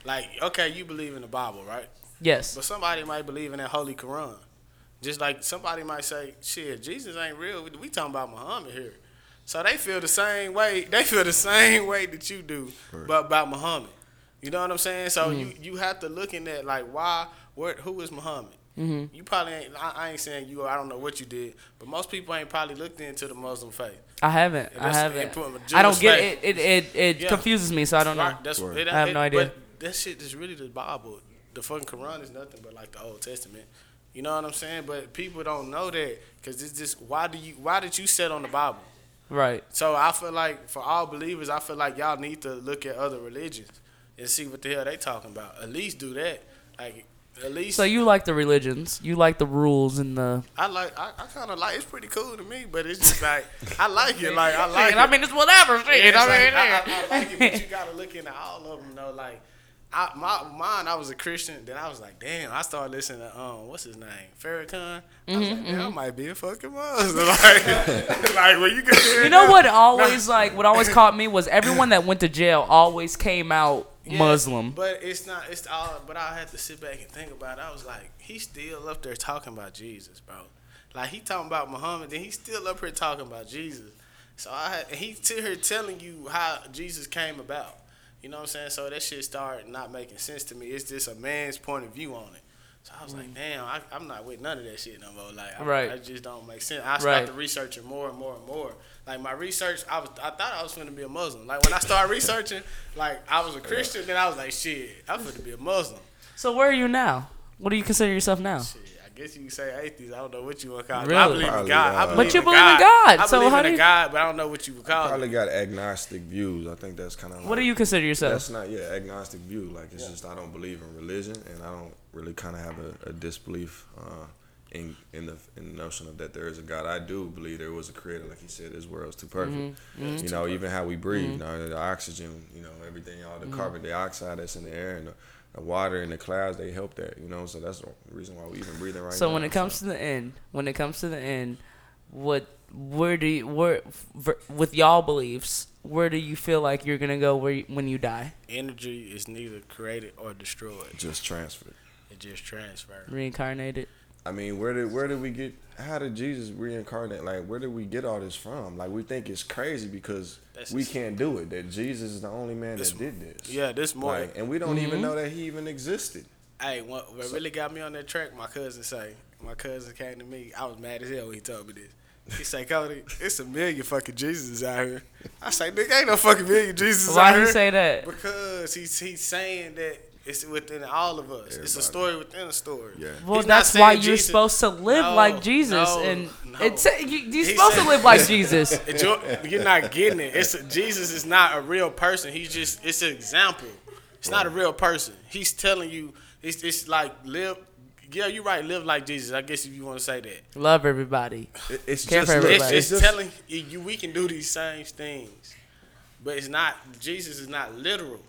Like, okay, you believe in the Bible, right? Yes. But somebody might believe in that Holy Quran. Just like somebody might say, shit, Jesus ain't real. We, we talking about Muhammad here. So they feel the same way. They feel the same way that you do, but about Muhammad. You know what I'm saying? So Mm-hmm. you, you have to look in that like why where who is Muhammad? Mm-hmm. You probably ain't. I, I ain't saying you. I don't know what you did, but most people ain't probably looked into the Muslim faith. I haven't. I haven't. and put a I don't get faith. it. It it, it Yeah. confuses me, so I don't know. That's Word. it, I have it- no idea. But that shit is really the Bible. The fucking Quran is nothing but like the Old Testament. You know what I'm saying? But people don't know that because it's just why do you why did you set on the Bible? Right. So I feel like for all believers, I feel like y'all need to look at other religions and see what the hell they talking about. At least do that. Like at least. So you like the religions? You like the rules and the? I like. I, I kind of like. It's pretty cool to me, but it's just like I like it. Like I like Shit, it. I mean, it's whatever. Shit. Yeah, it's I like, mean, I, yeah. I, I like it, but you gotta look into all of them though. Like, I, my mine, I was a Christian. Then I was like, damn. I started listening to um, what's his name, Farrakhan. I was like, damn, I might be a fucking Muslim. Like, like when you get You know what always like what always caught me was everyone that went to jail always came out Yeah, Muslim. But it's not. It's all. But I had to sit back and think about it. I was like, he's still up there talking about Jesus, bro. Like he talking about Muhammad, then he's still up here talking about Jesus. So I had, he sit here telling you how Jesus came about. You know what I'm saying? So that shit started not making sense to me. It's just a man's point of view on it. So I was like, mm. damn, I, I'm not with none of that shit no more. Like, I, Right. I just don't make sense. I Right. started researching more and more and more. Like my research, I was, I thought I was going to be a Muslim. Like when I started researching, like I was a Christian, then I was like, shit, I'm going to be a Muslim. So where are you now? What do you consider yourself now? Shit, guess you can say atheist. I don't know what you want to call it. Really? I believe in Probably, God. I believe But you in believe in God. God, I so believe how in do a you- God, but I don't know what you would call I Probably it. got agnostic views. I think that's kind of. What do you consider yourself? That's not yeah agnostic view. Like it's just I don't believe in religion, and I don't really kind of have a, a disbelief uh, in in the in the notion of that there is a God. I do believe there was a creator. Like you said, this world's too perfect. Mm-hmm. You know, even how we breathe, you know, the oxygen, you know, everything, all the carbon dioxide that's in the air and the, the water and the clouds, they help that. You know, so that's the reason why we even breathing right now. So when it comes to the end, when it comes to the end, what where do you where with y'all beliefs, where do you feel like you're gonna go where you, when you die? Energy is neither created or destroyed. just transferred. It just transferred Reincarnated? I mean, where did where did we get? How did Jesus reincarnate? Like, where did we get all this from? Like, we think it's crazy because That's we can't do it. That Jesus is the only man that did this. Yeah, this more. Like, and we don't even mm-hmm. know that he even existed. Hey, what, what really got me on that track, my cousin say, my cousin came to me, I was mad as hell when he told me this. He say, Cody, it's a million fucking Jesus out here. I say, nigga, ain't no fucking million Jesus out here. Why here. he say that? Because he's he's saying that it's within all of us. It's a story within a story. Yeah. Well, He's that's why saying you're Jesus- supposed to live No, like Jesus, no, and no. it's you, you're He supposed to live like Jesus. You're, you're not getting it. It's a, Jesus is not a real person. He's just it's an example. It's not a real person. He's telling you it's it's like live. Yeah, you're right. Live like Jesus. I guess if you want to say that. Love everybody. It's Care just for look, It's, everybody. it's just- telling you we can do these same things, but it's not. Jesus is not literal.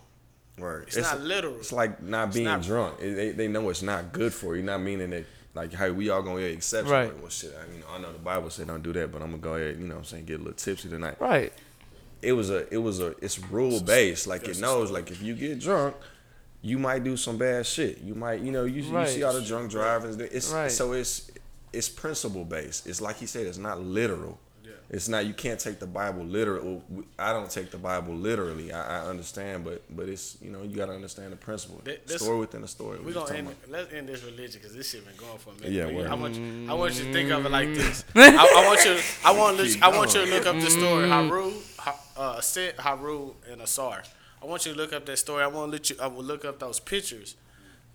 Word. It's not literal. It's like not being not- drunk. It- they, they know it's not good for you. Not meaning that like hey we all gonna get exception. Right. Like, well shit, I, you know I know the Bible said don't do that, but I'm gonna go ahead. You know what I'm saying get a little tipsy tonight. Right. it was a it was a it's rule based. Like it knows like if you get drunk, you might do some bad shit. You might you know you, Right. you see all the drunk drivers. It's Right. so it's it's principle based. It's like he said. It's not literal. It's not you can't take the Bible literal. I don't take the Bible literally. I, I understand, but but it's you know you got to understand the principle. Th- this- story within a story. We're gonna end. talking Let's end this religion because this shit been going for a minute. Yeah, But word. I want you. I want you to think of it like this. I, I want you. I want. you- I want you to look up the story. Haru, Ha- uh, Set, Haru, and Asar. I want you to look up that story. I want to let you. I will look up those pictures.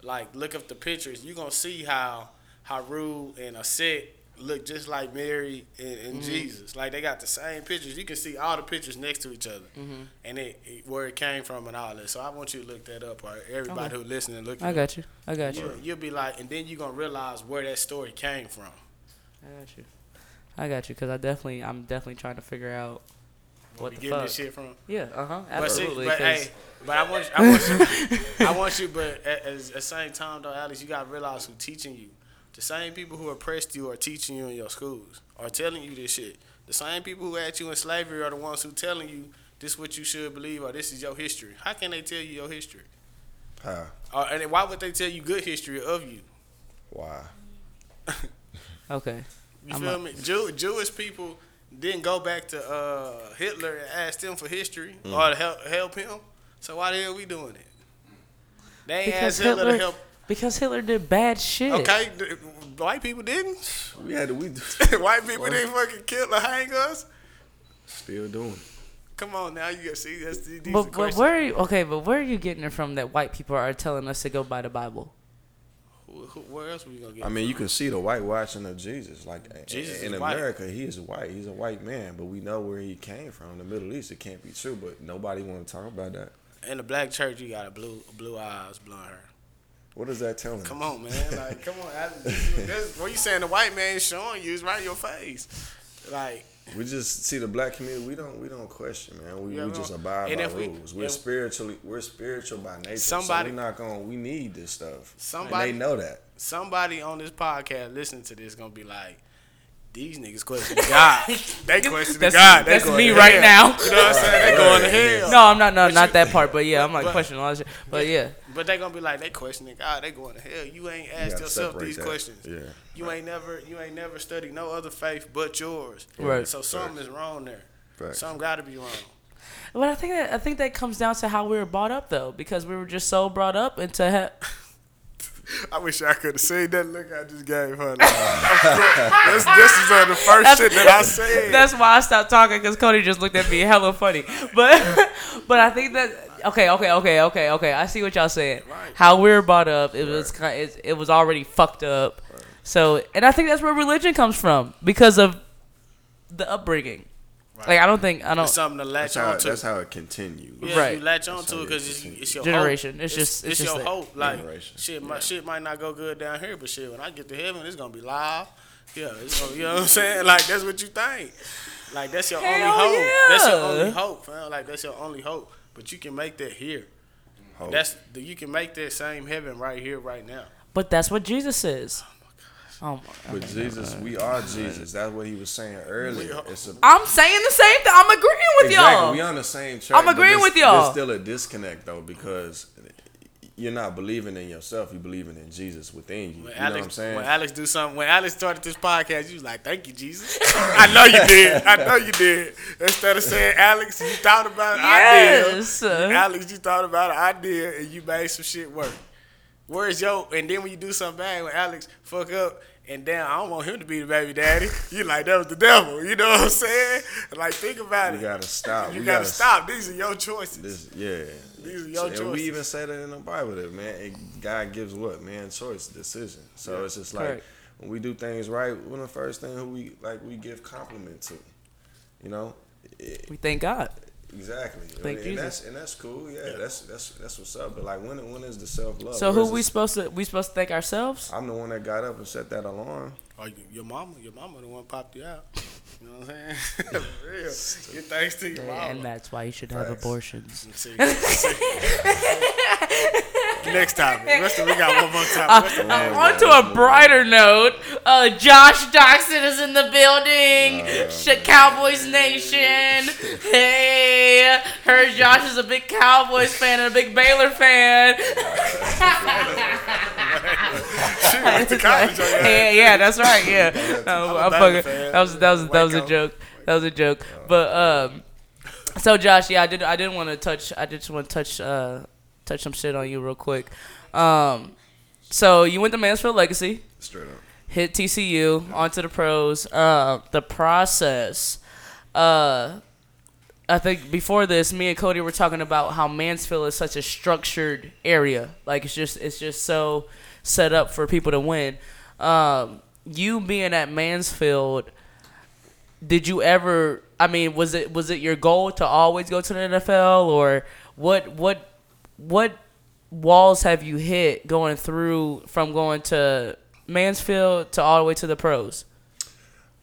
Like look up the pictures. You are gonna see how Haru and Aset look just like Mary and, and Mm-hmm. Jesus. Like they got the same pictures. You can see all the pictures next to each other, Mm-hmm. and it, it- where it came from and all that. So I want you to look that up. Or everybody who listening, look. I got you. I got you. you, you'll be like, and then you're gonna realize where that story came from. I got you. I got you because I definitely, I'm definitely trying to figure out what the fuck. this shit from. Yeah. Uh huh. But see, Absolutely. hey, but I want, you, I want you, I want you. But at, at the same time, though, Alex, you gotta realize who's teaching you. The same people who oppressed you are teaching you in your schools, are telling you this shit. The same people who had you in slavery are the ones who telling you this is what you should believe or this is your history. How can they tell you your history? How? Or, and why would they tell you good history of you? Why? okay. You I'm feel a- me? Jew, Jewish people didn't go back to uh, Hitler and ask him for history Mm. or to help, help him. So why the hell are we doing it? They ain't asked Hitler, Hitler, to help. Because Hitler did bad shit. Okay, white people didn't. We had to we white people didn't fucking kill or hang us. still doing. Come on now, you got see that's these are But, but where are you, okay, but where are you getting it from that white people are telling us to go buy the Bible? Who- who- where else were you gonna get? I it mean, you can see the whitewashing of Jesus. Like Jesus in is white. America, he is white. He's a white man, but we know where he came from. The Middle East, it can't be true. But nobody want to talk about that. in the black church, you got a blue blue eyes, blonde hair. What is that telling? Me? Come on, man. Like, come on. I, this, what you saying? The white man showing you is right in your face. Like, We just see the black community. We don't. We don't question, man. We, Yeah, we we just abide by rules. we're if- spiritually. We're spiritual by nature. Somebody- so we're not going. We need this stuff. Somebody- And they know that. somebody on this podcast listening to this gonna be like, these niggas question God. they question That's- God. They that's me right hell. now. You know what I'm saying? They going to hell. No, I'm not. No, not you- that part. But yeah, I'm like but- questioning all that shit. But yeah, But they gonna be like, they questioning God. They going to hell. You ain't asked gotta yourself these that. questions. Yeah. You ain't never, you ain't never studied no other faith but yours. Right. So something is wrong there. Right. Something got to be wrong. but I think that I think that comes down to how we were brought up though, because we were just so brought up into. Ha- I wish I could have seen that look I just gave her. Like, this, this is uh, the first shit that I said. That's why I stopped talking because Cody just looked at me hella funny. But but I think that okay, okay, okay, okay, okay. I see what y'all saying. Right. How we were brought up, it was kind, it, it was already fucked up. So and I think that's where religion comes from because of the upbringing. Like I don't think I It's don't something to latch That's how, on to. that's how it continues. Yeah, Right. you latch on to it it because it's, it's your Generation. Hope. It's just- it's just your that. hope. Like Generation. shit, my shit might not go good down here, but shit, when I get to heaven, it's gonna be live. Yeah, it's gonna, you know what I'm saying? Like that's what you think. Like that's your only Hell hope. That's your only hope, fam. Like that's your only hope. But you can make that here. Hope. That's you can make that same heaven right here, right now. But that's what Jesus says. Oh my God. With Jesus, we are Jesus. That's what he was saying earlier. We- It's a, I'm saying the same thing. I'm agreeing with exactly. y'all. We on the same track. I'm agreeing with y'all. There's still a disconnect though because you're not believing in yourself. You're believing in Jesus within you. When you Alex, know what I'm saying? when Alex do something, when Alex started this podcast, you was like, "Thank you, Jesus." I know you did. I know you did. Instead of saying Alex, you thought about it. Yes. I did. Alex, you thought about it. I did, and you made some shit work. Where's yo? And then when you do something bad, when Alex fuck up, and damn, I don't want him to be the baby daddy. You like that was the devil. You know what I'm saying? Like think about we it. You gotta stop. you we gotta, stop. These are your choices. This, yeah. These are your and choices. we even say that in the Bible that man, it- God gives what man choice, decision. So it's just like Correct. when we do things right, one of the first thing who we like we give compliment to. You know, It- We thank God. Exactly. Thank and Jesus. that's and that's cool. Yeah, that's that's that's what's up. But like when when is the self love? So who we supposed to we supposed to thank ourselves? I'm the one that got up and set that alarm. Oh, or you, your mama, your mama the one popped you out. You know what I'm saying? For real. Get thanks to your mama. And that's why you should have abortions. Next topic. What's the, we got one more topic. What's the, On to a brighter note, uh, Josh Doctson is in the building. Sh- Cowboys Nation. Hey, heard Josh is a big Cowboys fan and a big Baylor fan. She went to college on your ass. yeah, yeah, that's right. Yeah, no, I'm fucking. That was that was that was a joke. That was a joke. But um, so Josh, yeah, I did I didn't want to touch. I just want to touch uh touch some shit on you real quick. Um, so you went to Mansfield Legacy, Straight up. hit TCU, onto the pros. Uh, the process. Uh, I think before this, me and Cody were talking about how Mansfield is such a structured area. Like it's just it's just so set up for people to win. Um, you being at Mansfield, did you ever? I mean, was it was it your goal to always go to the NFL, or what what what walls have you hit going through from going to Mansfield to all the way to the pros?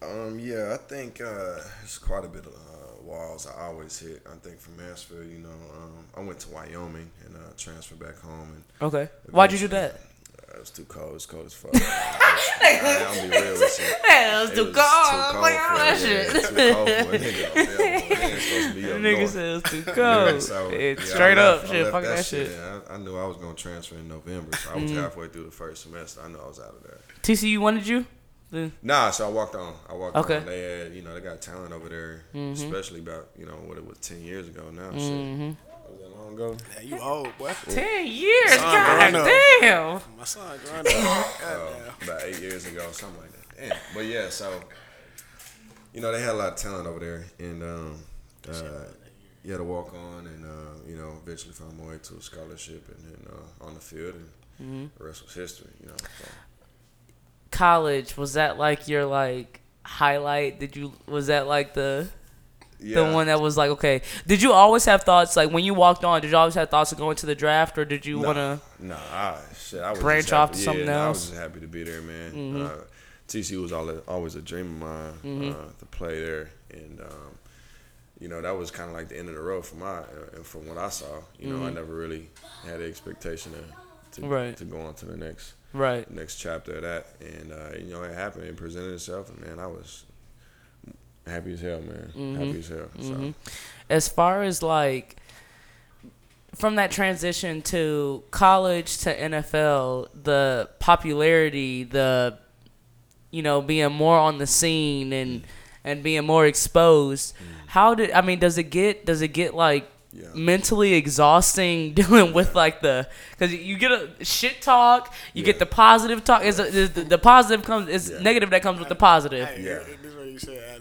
Um, yeah, I think uh, it's quite a bit of uh, walls I always hit. I think from Mansfield, you know, um, I went to Wyoming and uh, transferred back home, and Okay, why'd you do that? It was too cold. It was cold as fuck. I, I'll be real with you. It was It too was cold. I'm like, for oh, that shit. it's too cold for a nigga. up boy. It ain't supposed to be up Nigga north. said it was too cold. So, it's yeah, straight up, left- I shit. Fuck that, shit. Mm-hmm. Yeah, I, I knew I was gonna transfer in November, so I was halfway through the first semester. I knew I was out of there. TCU wanted you? The- Nah, so I walked on. I walked Okay. on. They had, you know, they got talent over there, Mm-hmm. especially about, you know, what it was ten years ago now. Shit. Was that long ago? Yeah, you old, boy. Ten years, Son, god growing up. damn. My son growing up. God Oh, about eight years ago, something like that. Damn. But yeah, so you know they had a lot of talent over there, and um, uh, you had to walk on, and uh, you know eventually found my way to a scholarship, and then uh, on the field, and Mm-hmm. the rest was history. You know. So. College was that like your like highlight? Did you was that like the Yeah. the one that was like okay? Did you always have thoughts like when you walked on? Did you always have thoughts of going to the draft, or did you Nah, want to? Nah, I, shit, I was branch off to something else. yeah, I was just happy to be there, man. Uh, TCU was always a dream of mine uh, to play there, and um, you know that was kind of like the end of the road for my uh, from what I saw. You know, I never really had the expectation to to, Right. to go on to the next Right. next chapter of that, and uh, you know it happened. It presented itself, and man, I was happy as hell, man. Mm-hmm. Happy as hell. So. Mm-hmm. As far as like from that transition to college to NFL, the popularity, the you know being more on the scene and mm. and being more exposed. Mm. How did I mean? Does it get does it get like Yeah. mentally exhausting dealing with like the because you get a shit talk, you get the positive talk. Is the, the, the positive comes is Yeah. negative that comes with the positive. Hey, Yeah. This is what you said, Alex.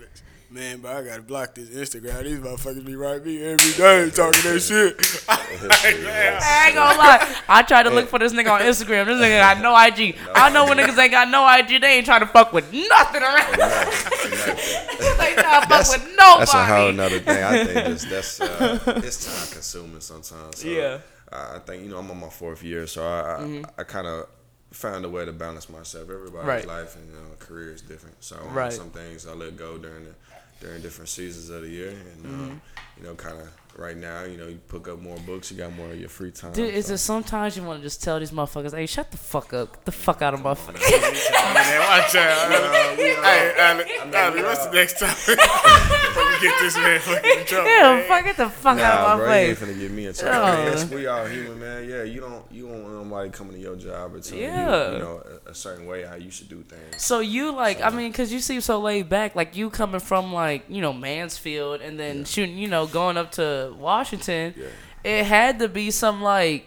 Man, but I gotta block this Instagram. These motherfuckers be writing me every day talking that shit. I ain't gonna lie. I tried to look for this nigga on Instagram. This nigga got no IG. I know when niggas ain't got no IG, they ain't trying to fuck with nothing around. they ain't trying to fuck with nobody. That's a whole nother thing. I think it's, that's uh, it's time consuming sometimes. So Yeah. I I think you know I'm on my fourth year, so I I, I kind of found a way to balance myself. Everybody's Mm-hmm. Right. life and you know, career is different, so um, Right. some things I let go during the during different seasons of the year, and Mm-hmm. uh, you know, kind of right now, you know, you pick up more books, you got more of your free time. Dude, is it sometimes you want to just tell these motherfuckers, hey, shut the fuck up. Get the fuck out of my face. Man, watch out. hey, Alex, Alex, what's the next time? Fucking get this man fucking in trouble. Yeah, man. fuck, get the fuck Nah, out of my bro, my you ain't face. finna get me in trouble. Oh. yes, we all human, man. Yeah, you don't you don't want nobody coming to your job or telling Yeah. you, you know, a, a certain way how you should do things. So you like, I mean, cause you seem so laid back. Like you coming from like you know Mansfield and then shooting, you know, going up to Washington. Yeah. It had to be some like,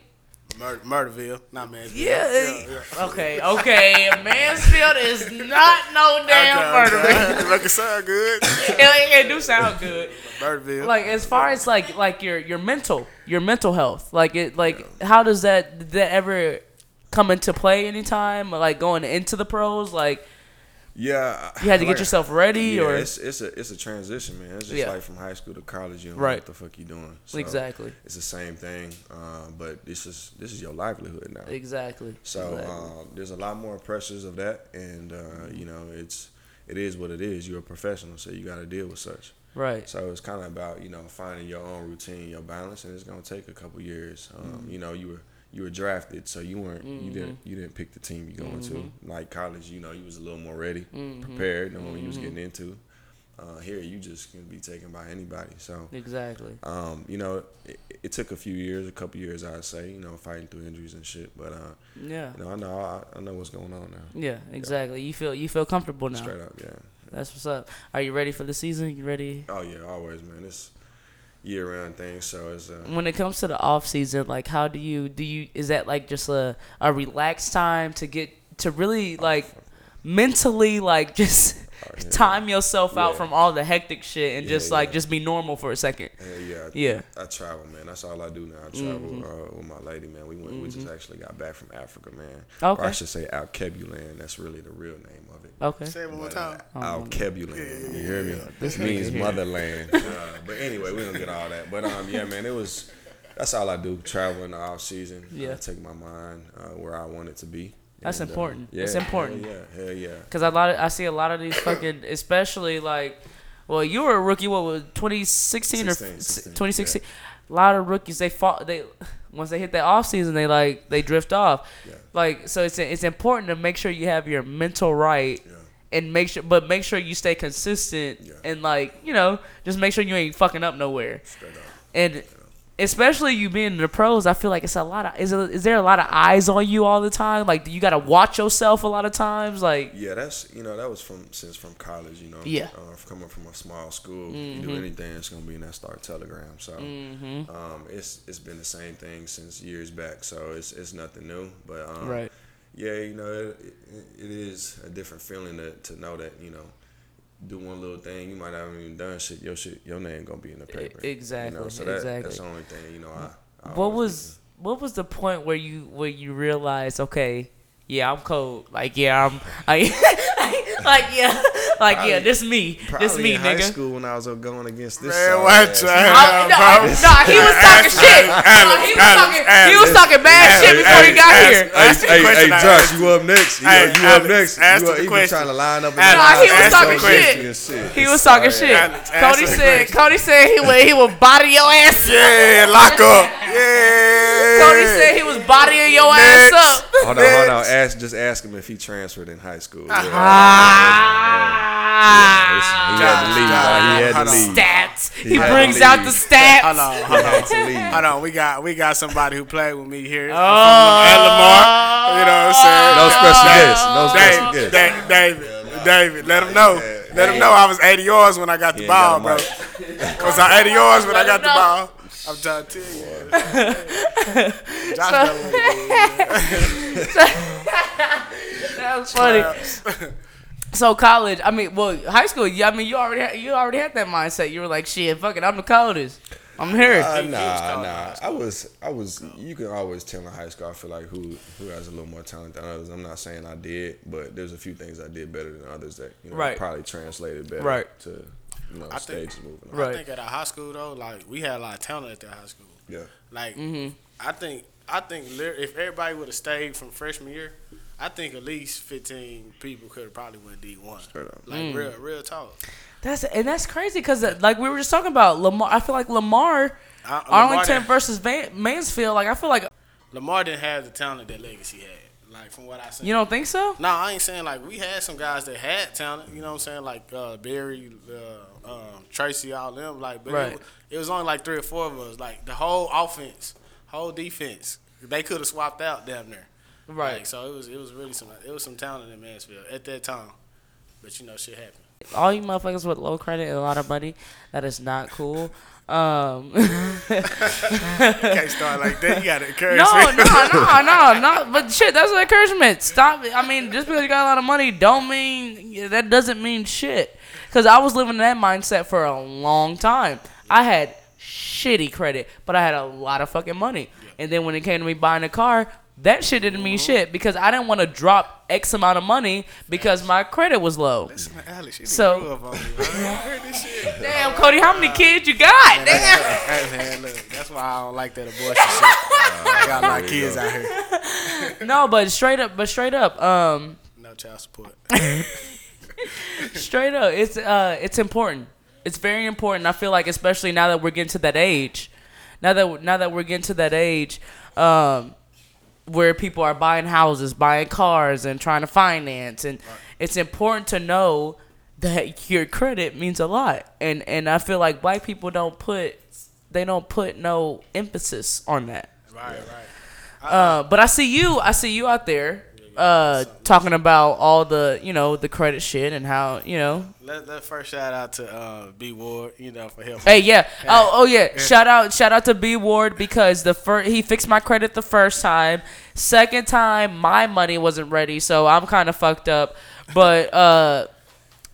Mur- Murderville, not man. yeah, okay, okay. Mansfield is not no damn murder. Okay, Make it sound good. it, it do sound good. Murderville. Like as far as like like your your mental your mental health. Like it like how does that that ever come into play anytime? Like going into the pros, like Yeah, you had to get yourself ready Yeah, or it's it's a it's a transition, man. It's just Yeah. like from high school to college. You don't Right. know what the fuck you doing. So exactly It's the same thing, uh, but this is this is your livelihood now. exactly. So Exactly. um, there's a lot more pressures of that, and uh, you know it's it is what it is. You're a professional, so you got to deal with such. right. So it's kind of about you know finding your own routine, your balance, and it's gonna take a couple years. Um, Mm-hmm. You know you were you were drafted, so you weren't you didn't you didn't pick the team you going to. Like college, you know you was a little more ready, Mm-hmm. prepared, knowing what you was getting into. Uh, here you just can be taken by anybody. So Exactly. um, you know it, it took a few years, a couple years I'd say, you know fighting through injuries and shit. But uh, Yeah. you know I know I, I know what's going on now. Yeah, exactly. You feel you feel comfortable now. Straight up, yeah. That's what's up. Are you ready for the season? You ready? Oh yeah, always, man. It's year round thing, so it's uh, When it comes to the off season, like how do you do you is that like just a a relaxed time to get to really like mentally like just yeah. time yourself out Yeah. from all the hectic shit and Yeah, just like yeah. just be normal for a second. Hell yeah, I, Yeah. I travel, man. That's all I do now. I travel Mm-hmm. uh, with my lady, man. We went. We just actually got back from Africa, man. Okay. Or I should say Alkebulan. That's really the real name of it. Okay. Say it one more But, time. uh, Alkebulan. You hear me? This means motherland. Uh, but anyway, we don't get all that. But um, yeah, man, it was. That's all I do. Travel in the off season. Yeah. Uh, take my mind uh, where I want it to be. That's And, uh, important. yeah, It's important. Hell yeah. Hell yeah. Cause a lot of, I see a lot of these fucking, especially like, well, you were a rookie. What was 2016 or 16, 16, 2016? A lot of rookies they fall. They once they hit that off season, they like they drift off. Yeah. Like so, it's it's important to make sure you have your mental right. Yeah. And make sure, but make sure you stay consistent Yeah. and like you know, just make sure you ain't fucking up nowhere. Straight up. And especially you being in the pros, I feel like it's a lot of is it, is there a lot of eyes on you all the time? Like, do you gotta watch yourself a lot of times? Like, Yeah, that's you know that was from since from college. You know, Yeah. Mm-hmm. uh, coming from a small school, you do anything, it's gonna be in that Star Telegram. So, um, it's it's been the same thing since years back. So it's it's nothing new. But um, Right. yeah, you know, it, it, it is a different feeling to, to know that you know. Do one little thing, you might not even done shit. Your shit, your name gonna be in the paper. You exactly, know, so that, exactly. that's the only thing. You know, I. I what was what was the point where you where you realized okay yeah i'm cold like yeah i'm I, like yeah like yeah this me Probably this me in high nigga school when I was going against this. Man, sorry watch ass out. Oh, no, bro. no, he was talking shit. No, he was talking, he was talking bad shit before he got Alex, here. Alex, Ask hey, hey, Josh, you up next? You, Hey, you Alex, up next? ask You, up- he question. was trying to line up. Alex, Nah, he was ask talking question. shit. He was talking shit. Alex, Cody said. Cody said he would he would body your ass. Yeah, lock up. Yeah. Cody said he was bodying your ass up. Hold on, hold on. Ask, just ask him if he transferred in high school. Uh-huh. Yeah. Ah, he had to leave. John, He had to hold leave. stats. He, had to brings out the stats. Hold on, hold on. to leave. Hold on, we got we got somebody who played with me here Oh. from Lamar. You know what I'm saying? No special Dave- guests. No special David, guests. David, David, David, let him know. Let him know I was 80 yards when I got the He ain't got ball, bro. mic. Was I 80 yards when I got the ball? I'm trying to tell you. Josh know what it That was funny. So college, I mean, well, high school. Yeah, I mean, you already had, you already had that mindset. You were like, shit, fuck it, I'm the coldest. I'm here. Uh, he was nah, calling nah. I was, I was. You can always tell in high school. I feel like who who has a little more talent than others. I'm not saying I did, but there's a few things I did better than others that you know Right. probably translated better Right. to you know I think- stages moving. On. Right. I think at our high school though, like we had a lot of talent at that high school. Yeah. Like Mm-hmm. I think I think if everybody would have stayed from freshman year, I think at least fifteen people could have probably went D one. Like Mm. real real talk. That's and that's crazy because like we were just talking about Lamar. I feel like Lamar, I- Lamar Arlington didn't- versus Van, Mansfield. Like I feel like Lamar didn't have the talent that Legacy had. Like from what I seen. you don't think so. No, I ain't saying like we had some guys that had talent. You know what I'm saying? Like uh, Barry, uh, um, Tracy, all them. Like, but Right. it, was- it was only like three or four of us. Like the whole offense, whole defense, they could have swapped out down there. Right. Like, so it was it was really some it was some talent in Mansfield at that time. But you know, shit happened. All you motherfuckers with low credit and a lot of money, that is not cool. Um, You can't start like that. You got to encourage. no, me. no, no, no, no. But shit, that's an encouragement. Stop. it. I mean, just because you got a lot of money, don't mean that doesn't mean shit. Because I was living in that mindset for a long time. I had shitty credit, but I had a lot of fucking money. And then when it came to me buying a car, that shit didn't mean shit because I didn't want to drop X amount of money because my credit was low. Listen to Alex. She So- so, grew up on me. Man. I heard this shit. Damn, Cody, how many kids you got? Damn. Hey, man, look, that's why I don't like that abortion shit. I got a lot of there you kids go. out here. No, but straight up, but straight up, um, No child support. straight up, it's uh, it's important. It's very important. I feel like, especially now that we're getting to that age, now that now that we're getting to that age, um, where people are buying houses, buying cars, and trying to finance, and it's important to know that your credit means a lot. And and I feel like black people don't put they don't put no emphasis on that. Right, right. Uh, but I see you. I see you out there uh, talking about all the you know the credit shit and how you know. Let, let first shout out to uh, B Ward, you know, for helping. Hey, yeah. Oh, oh yeah. Shout out, shout out to B Ward because the first he fixed my credit the first time. Second time, my money wasn't ready, so I'm kind of fucked up. But uh,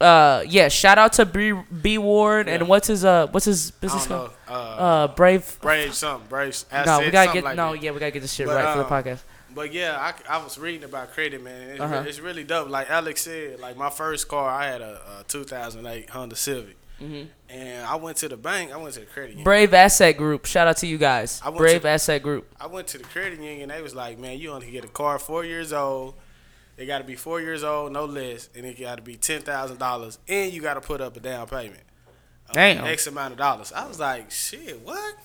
uh, yeah. Shout out to B B Ward and what's his uh what's his business called? Uh, Uh, Brave. Brave something, Brave. No, we gotta get like no. that. Yeah, we gotta get this shit But, right for the um, podcast. But yeah, I, I was reading about credit, man. It's, Uh-huh. it's really dope. Like Alex said, like my first car, I had a, a 2008 Honda Civic, Mm-hmm. and I went to the bank. I went to the credit union. Brave Asset Group. Shout out to you guys. I Brave to- Asset Group. I went to the credit union. They was like, man, you only get a car four years old. It got to be four years old, no less, and it got to be ten thousand dollars, and you got to put up a down payment. Damn. X amount of dollars. I was like, shit, what?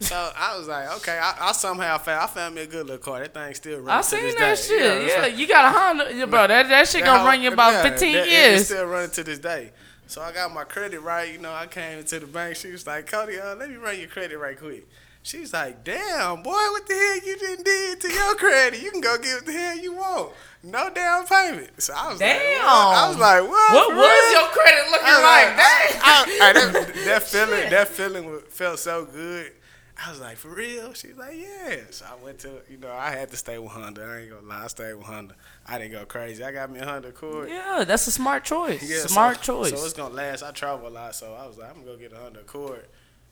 So I was like, okay. I, I somehow found I found me a good little car. That thing still running. I to seen this that day. shit. it's Yeah, like- you got a Honda, yeah, bro. That that shit that gonna run you about yeah, 15 that- It's years. still running to this day. So I got my credit right. You know, I came into the bank. She was like, Cody, uh, let me run your credit right quick. She's like, damn, boy, what the hell you done did to your credit? You can go get what the hell you want. No down payment. So I was Damn. like, what? I was like, what? What was your credit looking I like? I- I- I- that, that feeling, that feeling felt so good. I was like, for real? She's like, yeah. So I went to, you know, I had to stay with Honda. I ain't gonna lie, I stayed with Honda. I didn't go crazy. I got me a Honda Accord. Yeah, that's a smart choice. Yeah, smart so, choice. So it's gonna last. I travel a lot, so I was like, I'm gonna go get a Honda Accord.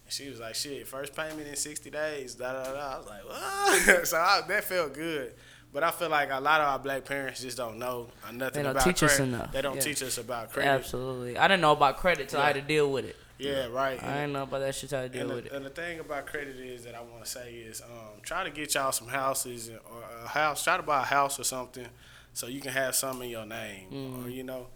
And she was like, shit, first payment in 60 days. Da da da. I was like, what? so I, that felt good. But I feel like a lot of our black parents just don't know nothing They don't about teach us enough. They don't Yeah. teach us about credit. Absolutely. I didn't know about credit till I had to deal with it. Yeah, right. I didn't know about that shit till I to deal And with the, it. and the thing about credit is that I want to say is um, try to get y'all some houses or a house. Try to buy a house or something so you can have some in your name, Mm-hmm. or you know,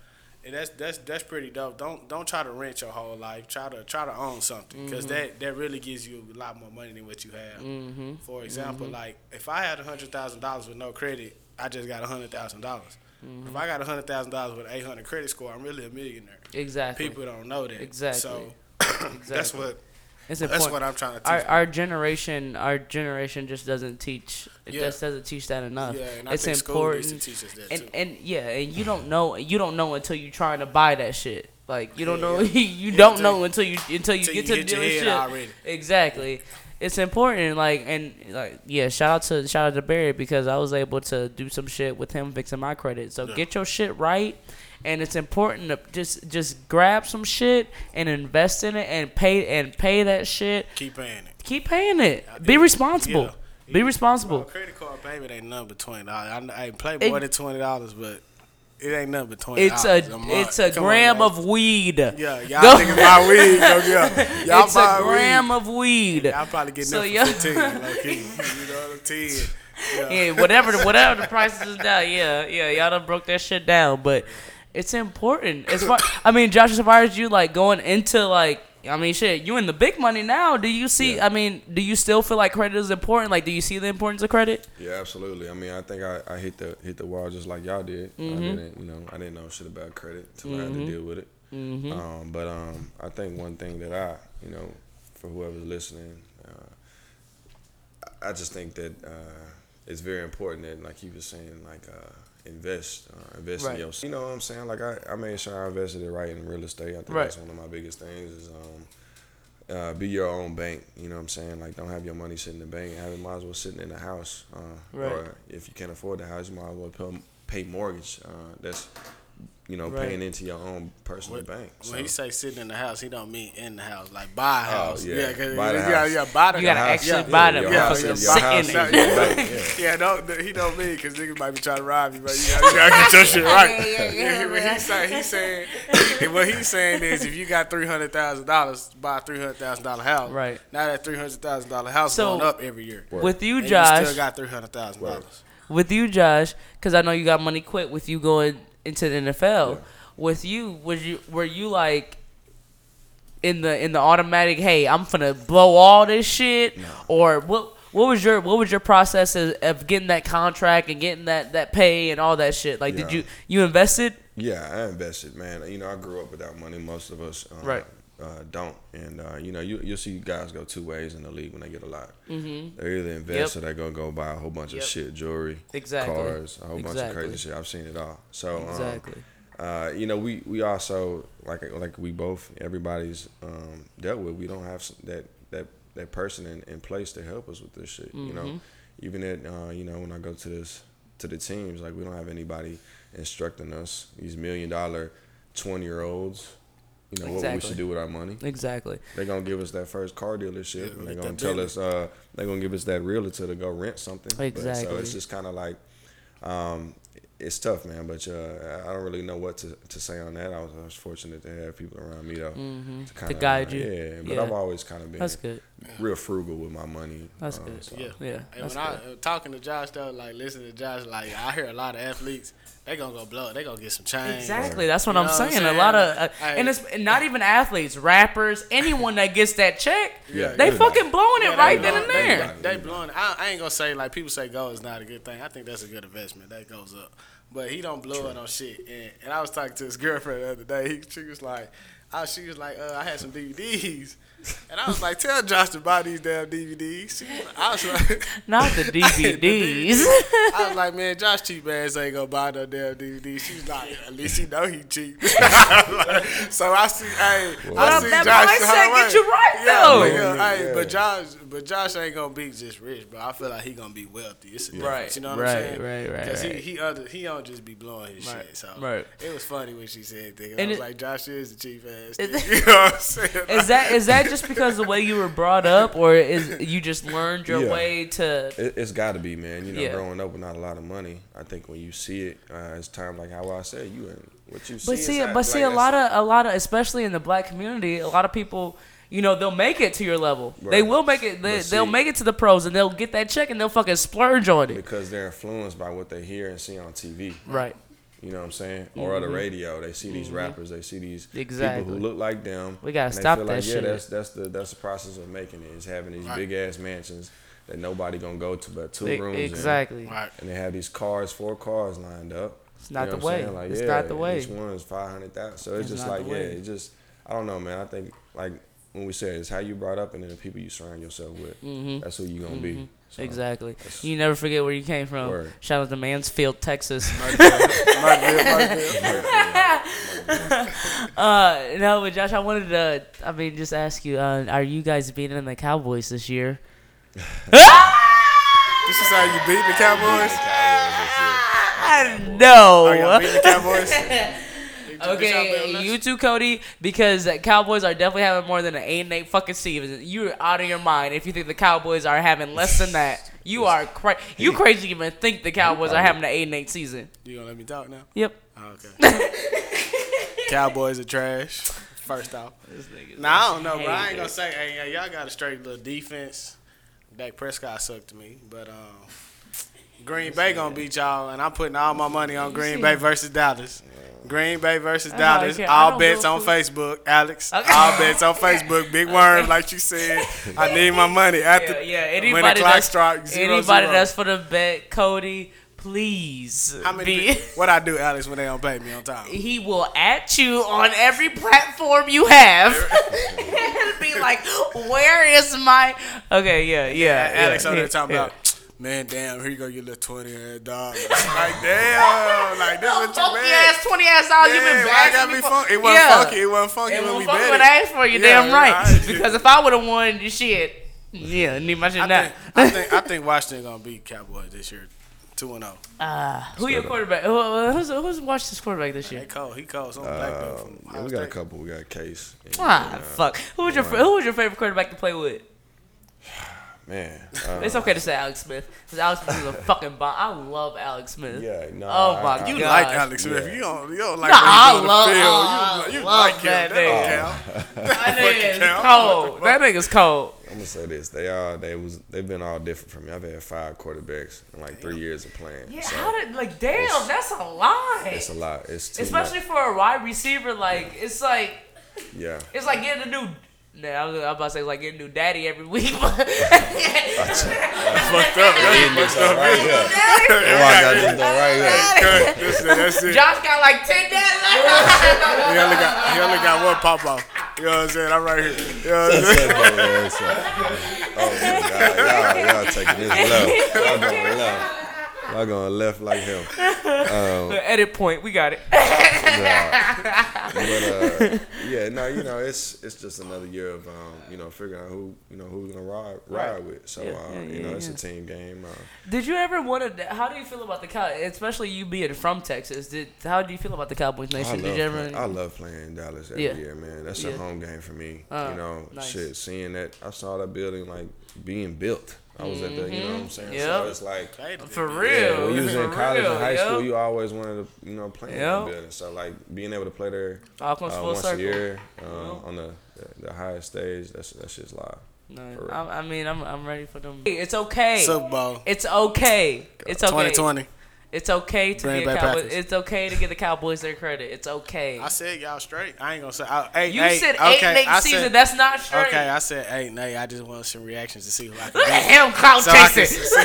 and that's that's that's pretty dope. Don't don't try to rent your whole life. Try to try to own something because Mm-hmm. that that really gives you a lot more money than what you have. Mm-hmm. For example, like if I had a hundred thousand dollars with no credit, I just got a hundred thousand dollars. Mm-hmm. If I got a hundred thousand dollars with eight hundred credit score, I'm really a millionaire. Exactly. People don't know that. Exactly. So that's what it's that's important. what I'm trying to teach. our, our generation, our generation just doesn't teach. It Yeah. just doesn't teach that enough. Yeah, and I it's think school needs important. to teach us that and too. and yeah, and you don't know you don't know until you're trying to buy that shit. Like you don't Yeah, know, yeah. you don't until- know until you until you until get you to the dealership. Exactly. It's important, like and like yeah. Shout out to shout out to Barry because I was able to do some shit with him fixing my credit. So Yeah. get your shit right, and it's important to just just grab some shit and invest in it and pay and pay that shit. Keep paying it. Keep paying it. Be responsible. Yeah. Be Well, responsible. credit card payment ain't nothing but twenty dollars. I, I play It- more than twenty dollars, but it ain't nothing but twenty. It's a it's a gram of weed. yeah. Y'all Go- thinking my weed? Go yeah. Y'all it's a gram weed. of weed. Y'all probably getting So, that yeah. for fifteen. Low key. You know, ten. Yeah. yeah, whatever the, whatever the prices is now, yeah, yeah, y'all done broke that shit down. But it's important. As far, I mean, Josh, as far as you like going into like, I mean, shit, you in the big money now. Do you see? Yeah. I mean, do you still feel like credit is important? Like, do you see the importance of credit? Yeah, absolutely. I mean, I think I, I hit the hit the wall just like y'all did. Mm-hmm. I didn't, you know, I didn't know shit about credit until I had to deal with it. Mm-hmm. Um, but um, I think one thing that I, you know, for whoever's listening, uh, I I just think that uh, it's very important that, like you were saying, like uh, invest, uh, invest Right. in yourself. You know what I'm saying? Like I, I made sure I invested it right in real estate. I think Right. that's one of my biggest things is. Um, uh, be your own bank. You know what I'm saying? Like, don't have your money sitting in the bank. Have it might as well sitting in the house. Uh, Right. Or if you can't afford the house, you might as well pay, pay mortgage. Uh, that's you know Right. paying into your own personal bank. So, When he say sitting in the house, he don't mean in the house. Like buy a oh, house. yeah. yeah, 'cause Buy the you gotta- house. yeah, buy the You gotta house. actually yeah. buy them. your Yeah, motherfuckers house, your sitting. house is your. Yeah. Yeah, don't, he don't mean because niggas might be trying to rob you, but you gotta, you gotta get your shit right. Yeah, yeah, yeah, what he's saying, he's saying, he- what he's saying is, if you got three hundred thousand dollars, buy a three hundred thousand dollar house. Right. Now that three hundred thousand dollar house So, going up every year. Word. With you, And Josh, you still got three hundred thousand dollars. with you, Josh, because I know you got money quick with you going into the NFL. With you, was you were you like in the in the automatic? Hey, I'm gonna blow all this shit, or what? What was your what was your process of, getting that contract and getting that, that pay and all that shit? Like, did you you invested? Yeah, I invested, man. You know, I grew up without money. Most of us uh, Right. Uh, don't, and uh, you know, you you'll see guys go two ways in the league when they get a lot. Mm-hmm. They either invest Yep. or they gonna go buy a whole bunch Yep. of shit, jewelry, Exactly. cars, a whole bunch of crazy shit. I've seen it all. So um, uh, you know, we we also like like we both everybody's um, dealt with. We don't have that that that person in, in place to help us with this shit. You know, Mm-hmm. even at uh, you know when I go to this to the teams, like we don't have anybody instructing us. These million dollar twenty year olds. You know what we should do with our money. Exactly. They're gonna give us that first car dealership, Yeah, and they're gonna tell business. us uh, they're gonna give us that realtor to go rent something. But, so it's just kind of like um, it's tough, man. But uh, I don't really know what to, to say on that. I was, I was fortunate to have people around me though Mm-hmm. to, kinda, guide you. Yeah, but Yeah. I've always kind of been That's good. real frugal with my money. That's um, good. so- Yeah. Yeah. And when I good. uh, talking to Josh though, like listening to Josh, like I hear a lot of athletes, they gonna go blow it. They gonna get some change. Exactly. That's what You I'm know what I'm saying. A lot of, uh, Hey. and it's not even athletes, rappers, anyone that gets that check, Yeah, they everybody. fucking blowing it Yeah, right they then and there. They, they blowing. I, I ain't gonna say like people say gold is not a good thing. I think that's a good investment. That goes up, but he don't blow it on shit. And, and I was talking to his girlfriend the other day. He, she was like, I, she was like, uh, I had some DVDs. And I was like, tell Josh to buy these damn DVDs. I was like, Not the DVDs. I was like, man, Josh cheap ass ain't gonna buy no damn DVD. She's like, at least he know he cheap. so I see, hey, But I see that Josh. mindset the get you right, yeah, though. but, yeah, Yeah, hey, yeah. but Josh, but Josh ain't gonna be just rich, bro. I feel like he gonna be wealthy. It's a difference. Right, You know what right, I'm saying? right, right, right. Because he he under, he don't just be blowing his Right, shit. So right. it was funny when she said that. I was it- like, Josh is the cheap ass. Is nigga. it- You know what I'm saying? Is that is that just because the way you were brought up, or is you just learned your Yeah. way to? It, it's got to be, man. You know, Yeah. growing up with not a lot of money, I think when you see it, uh, it's time like how I said you and what you see. But see, but see, like, a lot of a lot of, especially in the black community, a lot of people. You know they'll make it to your level. They will make it. They, they'll make it to the pros, and they'll get that check, and they'll fucking splurge on it. because they're influenced by what they hear and see on TV. Right. You know what I'm saying? Or on the radio, they see these rappers, they see these Mm-hmm. Exactly. people who look like them. We gotta and they stop feel that like, shit. Yeah, that's that's the that's the process of making it. Is having these Right. big ass mansions that nobody gonna go to but two rooms. in. exactly. right. And they have these cars, four cars lined up. It's not You know the what I'm way. Like, It's yeah, not the way. Each one is five hundred thousand. So it's, It's just like yeah, way. it just I don't know, man. I think like when we said it's how you brought up and then the people you surround yourself with. That's who you gonna be. So, Exactly. that's- You never forget where you came from. Word. Shout out to Mansfield, Texas. Murderville, Murderville. uh, no, but Josh, I wanted to. I mean, just ask you: uh, Are you guys beating the Cowboys this year? This is how you beat the Cowboys. No. Are y'all beating the Cowboys? Okay, you too, Cody, because the Cowboys are definitely having more than an eight and eight fucking season. You're out of your mind if you think the Cowboys are having less than that. You are cra- you crazy even think the Cowboys are having an eight and eight season. You gonna let me talk now? Yep. Oh, Okay. Cowboys are trash. First off. Nah, I don't know, bro. I ain't gonna say, hey, y'all got a straight little defense. Dak Prescott sucked to me, but um, Green Bay gonna beat y'all, and I'm putting all my money on Green Bay versus Dallas. Green Bay versus oh, I Dallas. All bets on Facebook, Alex. Okay. All bets on Facebook. Big worm, like you said. I need my money after Yeah, yeah. when the Anybody clock that's strikes. Zero, anybody zero. that's for the bet, Cody, please. How many? be- What I do, Alex, when they don't pay me on time? he will at you on every platform you have and be like, "Where is my?" Okay, yeah, yeah. Alex yeah, over there yeah, talking yeah. about, man, damn, here you go, your little twenty dollars. like, damn, like this what you funky mad? ass twenty ass dollars you've Yeah, been why I gotta me be for. funky? It wasn't yeah. funky. It wasn't funky It when we won't fuck bet when it. I asked for you, Yeah, damn right. I- because if I would have won, you shit, yeah, need my shit I now. think, I think I think Washington gonna beat Cowboys this year, two and zero. Uh, who your quarterback? Who, who's who's watched this quarterback this He year? cold. He cold. Some black dude Uh, from yeah, Ohio we got a couple. We got a case. And, Ah, uh, fuck. Who was your Right. who was your favorite quarterback to play with? Man, uh, It's okay to say Alex Smith because Alex Smith is a fucking bomb. I love Alex Smith. yeah, no. Oh my I- You God. like Alex Smith? Yeah. You don't. You don't like Nah, when he's I love- field. I You, you love like him. that That nigga. count. That nigga is cold. That nigga's cold. I'm gonna say this: they are. They was. They've been all different from me. I've had five quarterbacks in like three years of playing. Yeah, so how did like damn? That's a lot. it's a lot. It's too Especially much. for a wide receiver, like it's like Yeah. it's like getting a new. Nah, I was, I was about to say like getting a new daddy every week. but- Fucked up. That's fucked up. right here. Oh, I got this though right here. That's it. That's it. Josh got like ten daddies. He only got he only got one pop off. You know what I'm saying? I'm right here. You know what I'm saying? man. Oh my God, y'all, y'all taking this left. Y'all going left. Y'all going left like him. Edit point. We got it. Nah. But uh, yeah, no, you know, it's it's just another year of um, you know figuring out who you know who's gonna ride ride Right. with. So Yeah, uh, yeah, you yeah, know, it's a team game. Uh, Did you ever want to? How do you feel about the cow? Especially you being from Texas. Did how do you feel about the Cowboys nation? Did you ever? I love playing Dallas every year, man. That's a home game for me. You know, nice. shit, seeing that I saw that building like being built. I was at the, you know what I'm saying? Yep. So it's like For real. Yeah, real. when you was in college real, and high yep. school, you always wanted to, you know, play in Yep. the building. So like being able to play there All uh, full once circle. a year uh, on the, the the highest stage, that's that's just live. No, I, I mean, I'm I'm ready for them. It's okay. Super Bowl. It's okay. It's okay. 2020. It's okay to Green give Bay Cowboys. Packers. It's okay to give the Cowboys their credit. It's okay. I said y'all straight. I ain't gonna say. I, eight, you eight, said okay, eight and eight I season. Said, That's not straight. okay, I said eight and eight. I just want some reactions to see who I can Look at beat. him, clout So I, can chasing. see,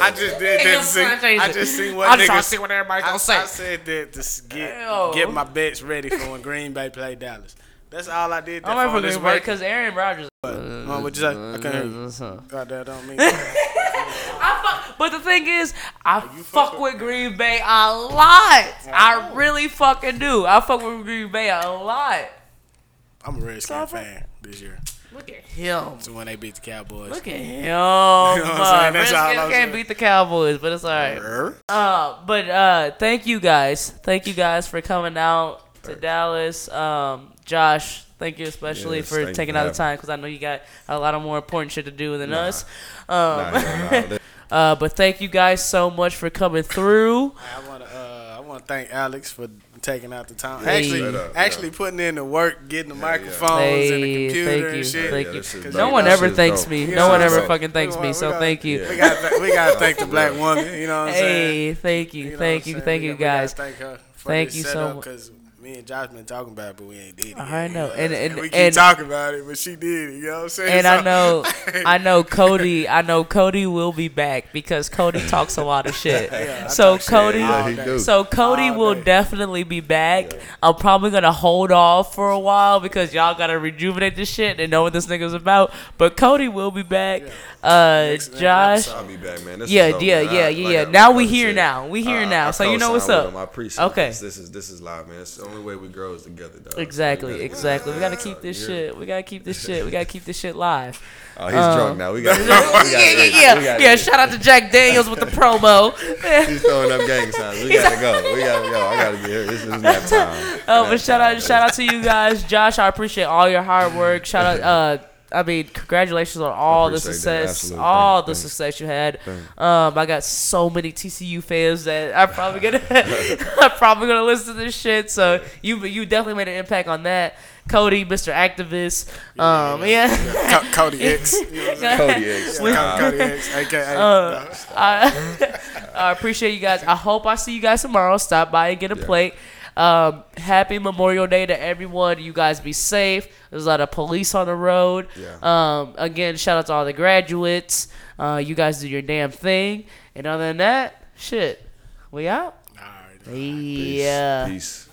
I just did that to see. I just seen what I'm niggas. trying to see what everybody I, gonna say. I said that to get Ew. get my bets ready for when Green Bay play Dallas. That's all I did. That I'm ready for for this Green work. because Aaron Rodgers. Uh, what'd you say? I couldn't hear you. I God, that don't mean. fuck, but the thing is, I fuck with Green Bay a lot. I really fucking do. I fuck with Green Bay a lot. I'm a Redskin fan this year. Look at him. So when they beat the Cowboys. Look at him. what I'm uh, saying? That's Redskins can't beat the Cowboys, but it's alright. Er? Uh, but uh, thank you guys. Thank you guys for coming out to Dallas. Um, Josh, thank you especially Yes, for taking for out the time because I know you got a lot of more important shit to do than Nah. us. Um, Nah, nah, nah, uh, but thank you guys so much for coming through. I want to. Uh, I want to thank Alex for taking out the time. Hey. Actually, up, actually putting in the work, getting the microphones and the computer thank you, and shit. thank Yeah, you. this is Cause No one ever thanks dope. me. No one ever so- fucking thanks me. So we got- thank you. We got we got to thank the black woman. You know what I'm saying? Hey, thank you, You know thank you, thank you guys. Thank her. Thank you so setup, mu- 'cause, Me and Josh been talking about it, but we ain't did it. I know. you And- and- we keep and- talking about it, but she did it. You know what I'm saying? And I know, I know Cody. I know Cody will be back because Cody talks a lot of shit. I so talk shit Cody, all he so Cody will day. definitely be back. I'm probably gonna hold off for a while because y'all gotta rejuvenate this shit and know what this nigga's about. But Cody will be back. Uh, Next- next Josh. episode. I'll be back, man. This Yeah, dope, yeah, man. yeah, I- yeah, like yeah. Now we brother here said, now. We here I- now. I So you know what's up. him. I appreciate Okay. this. This is this is live, man. It's the only way we grow is together, dog. Exactly, So we gotta- exactly. We gotta keep Uh, this you shit. We gotta keep this shit. We gotta keep this shit live. Oh, he's Uh, drunk now. We got. we yeah, got yeah, it. yeah, We yeah. Shout out to Jack Daniels with the promo. He's throwing up gang signs. We gotta go. We gotta go. I gotta get here. This is nap time. Oh, but shout out, shout out to you guys, Josh. I appreciate all your hard work. Shout out, uh, I mean, congratulations on all the success, all Thank- the thanks. success you had. Um, I got so many TCU fans that I'm probably gonna, I'm probably gonna listen to this shit. So you, you definitely made an impact on that. Cody, Mr. Activist. Um, yeah. Co- Cody X. You know what I'm saying? Cody X. Yeah, Cody X, aka. Uh, I, I appreciate you guys. I hope I see you guys tomorrow. Stop by and get a Yeah. plate. Um, happy Memorial Day to everyone. You guys be safe. There's a lot of police on the road. Yeah. Um, again, shout out to all the graduates. Uh, you guys do your damn thing. And other than that, shit, we out. All right. Peace. Yeah. Peace.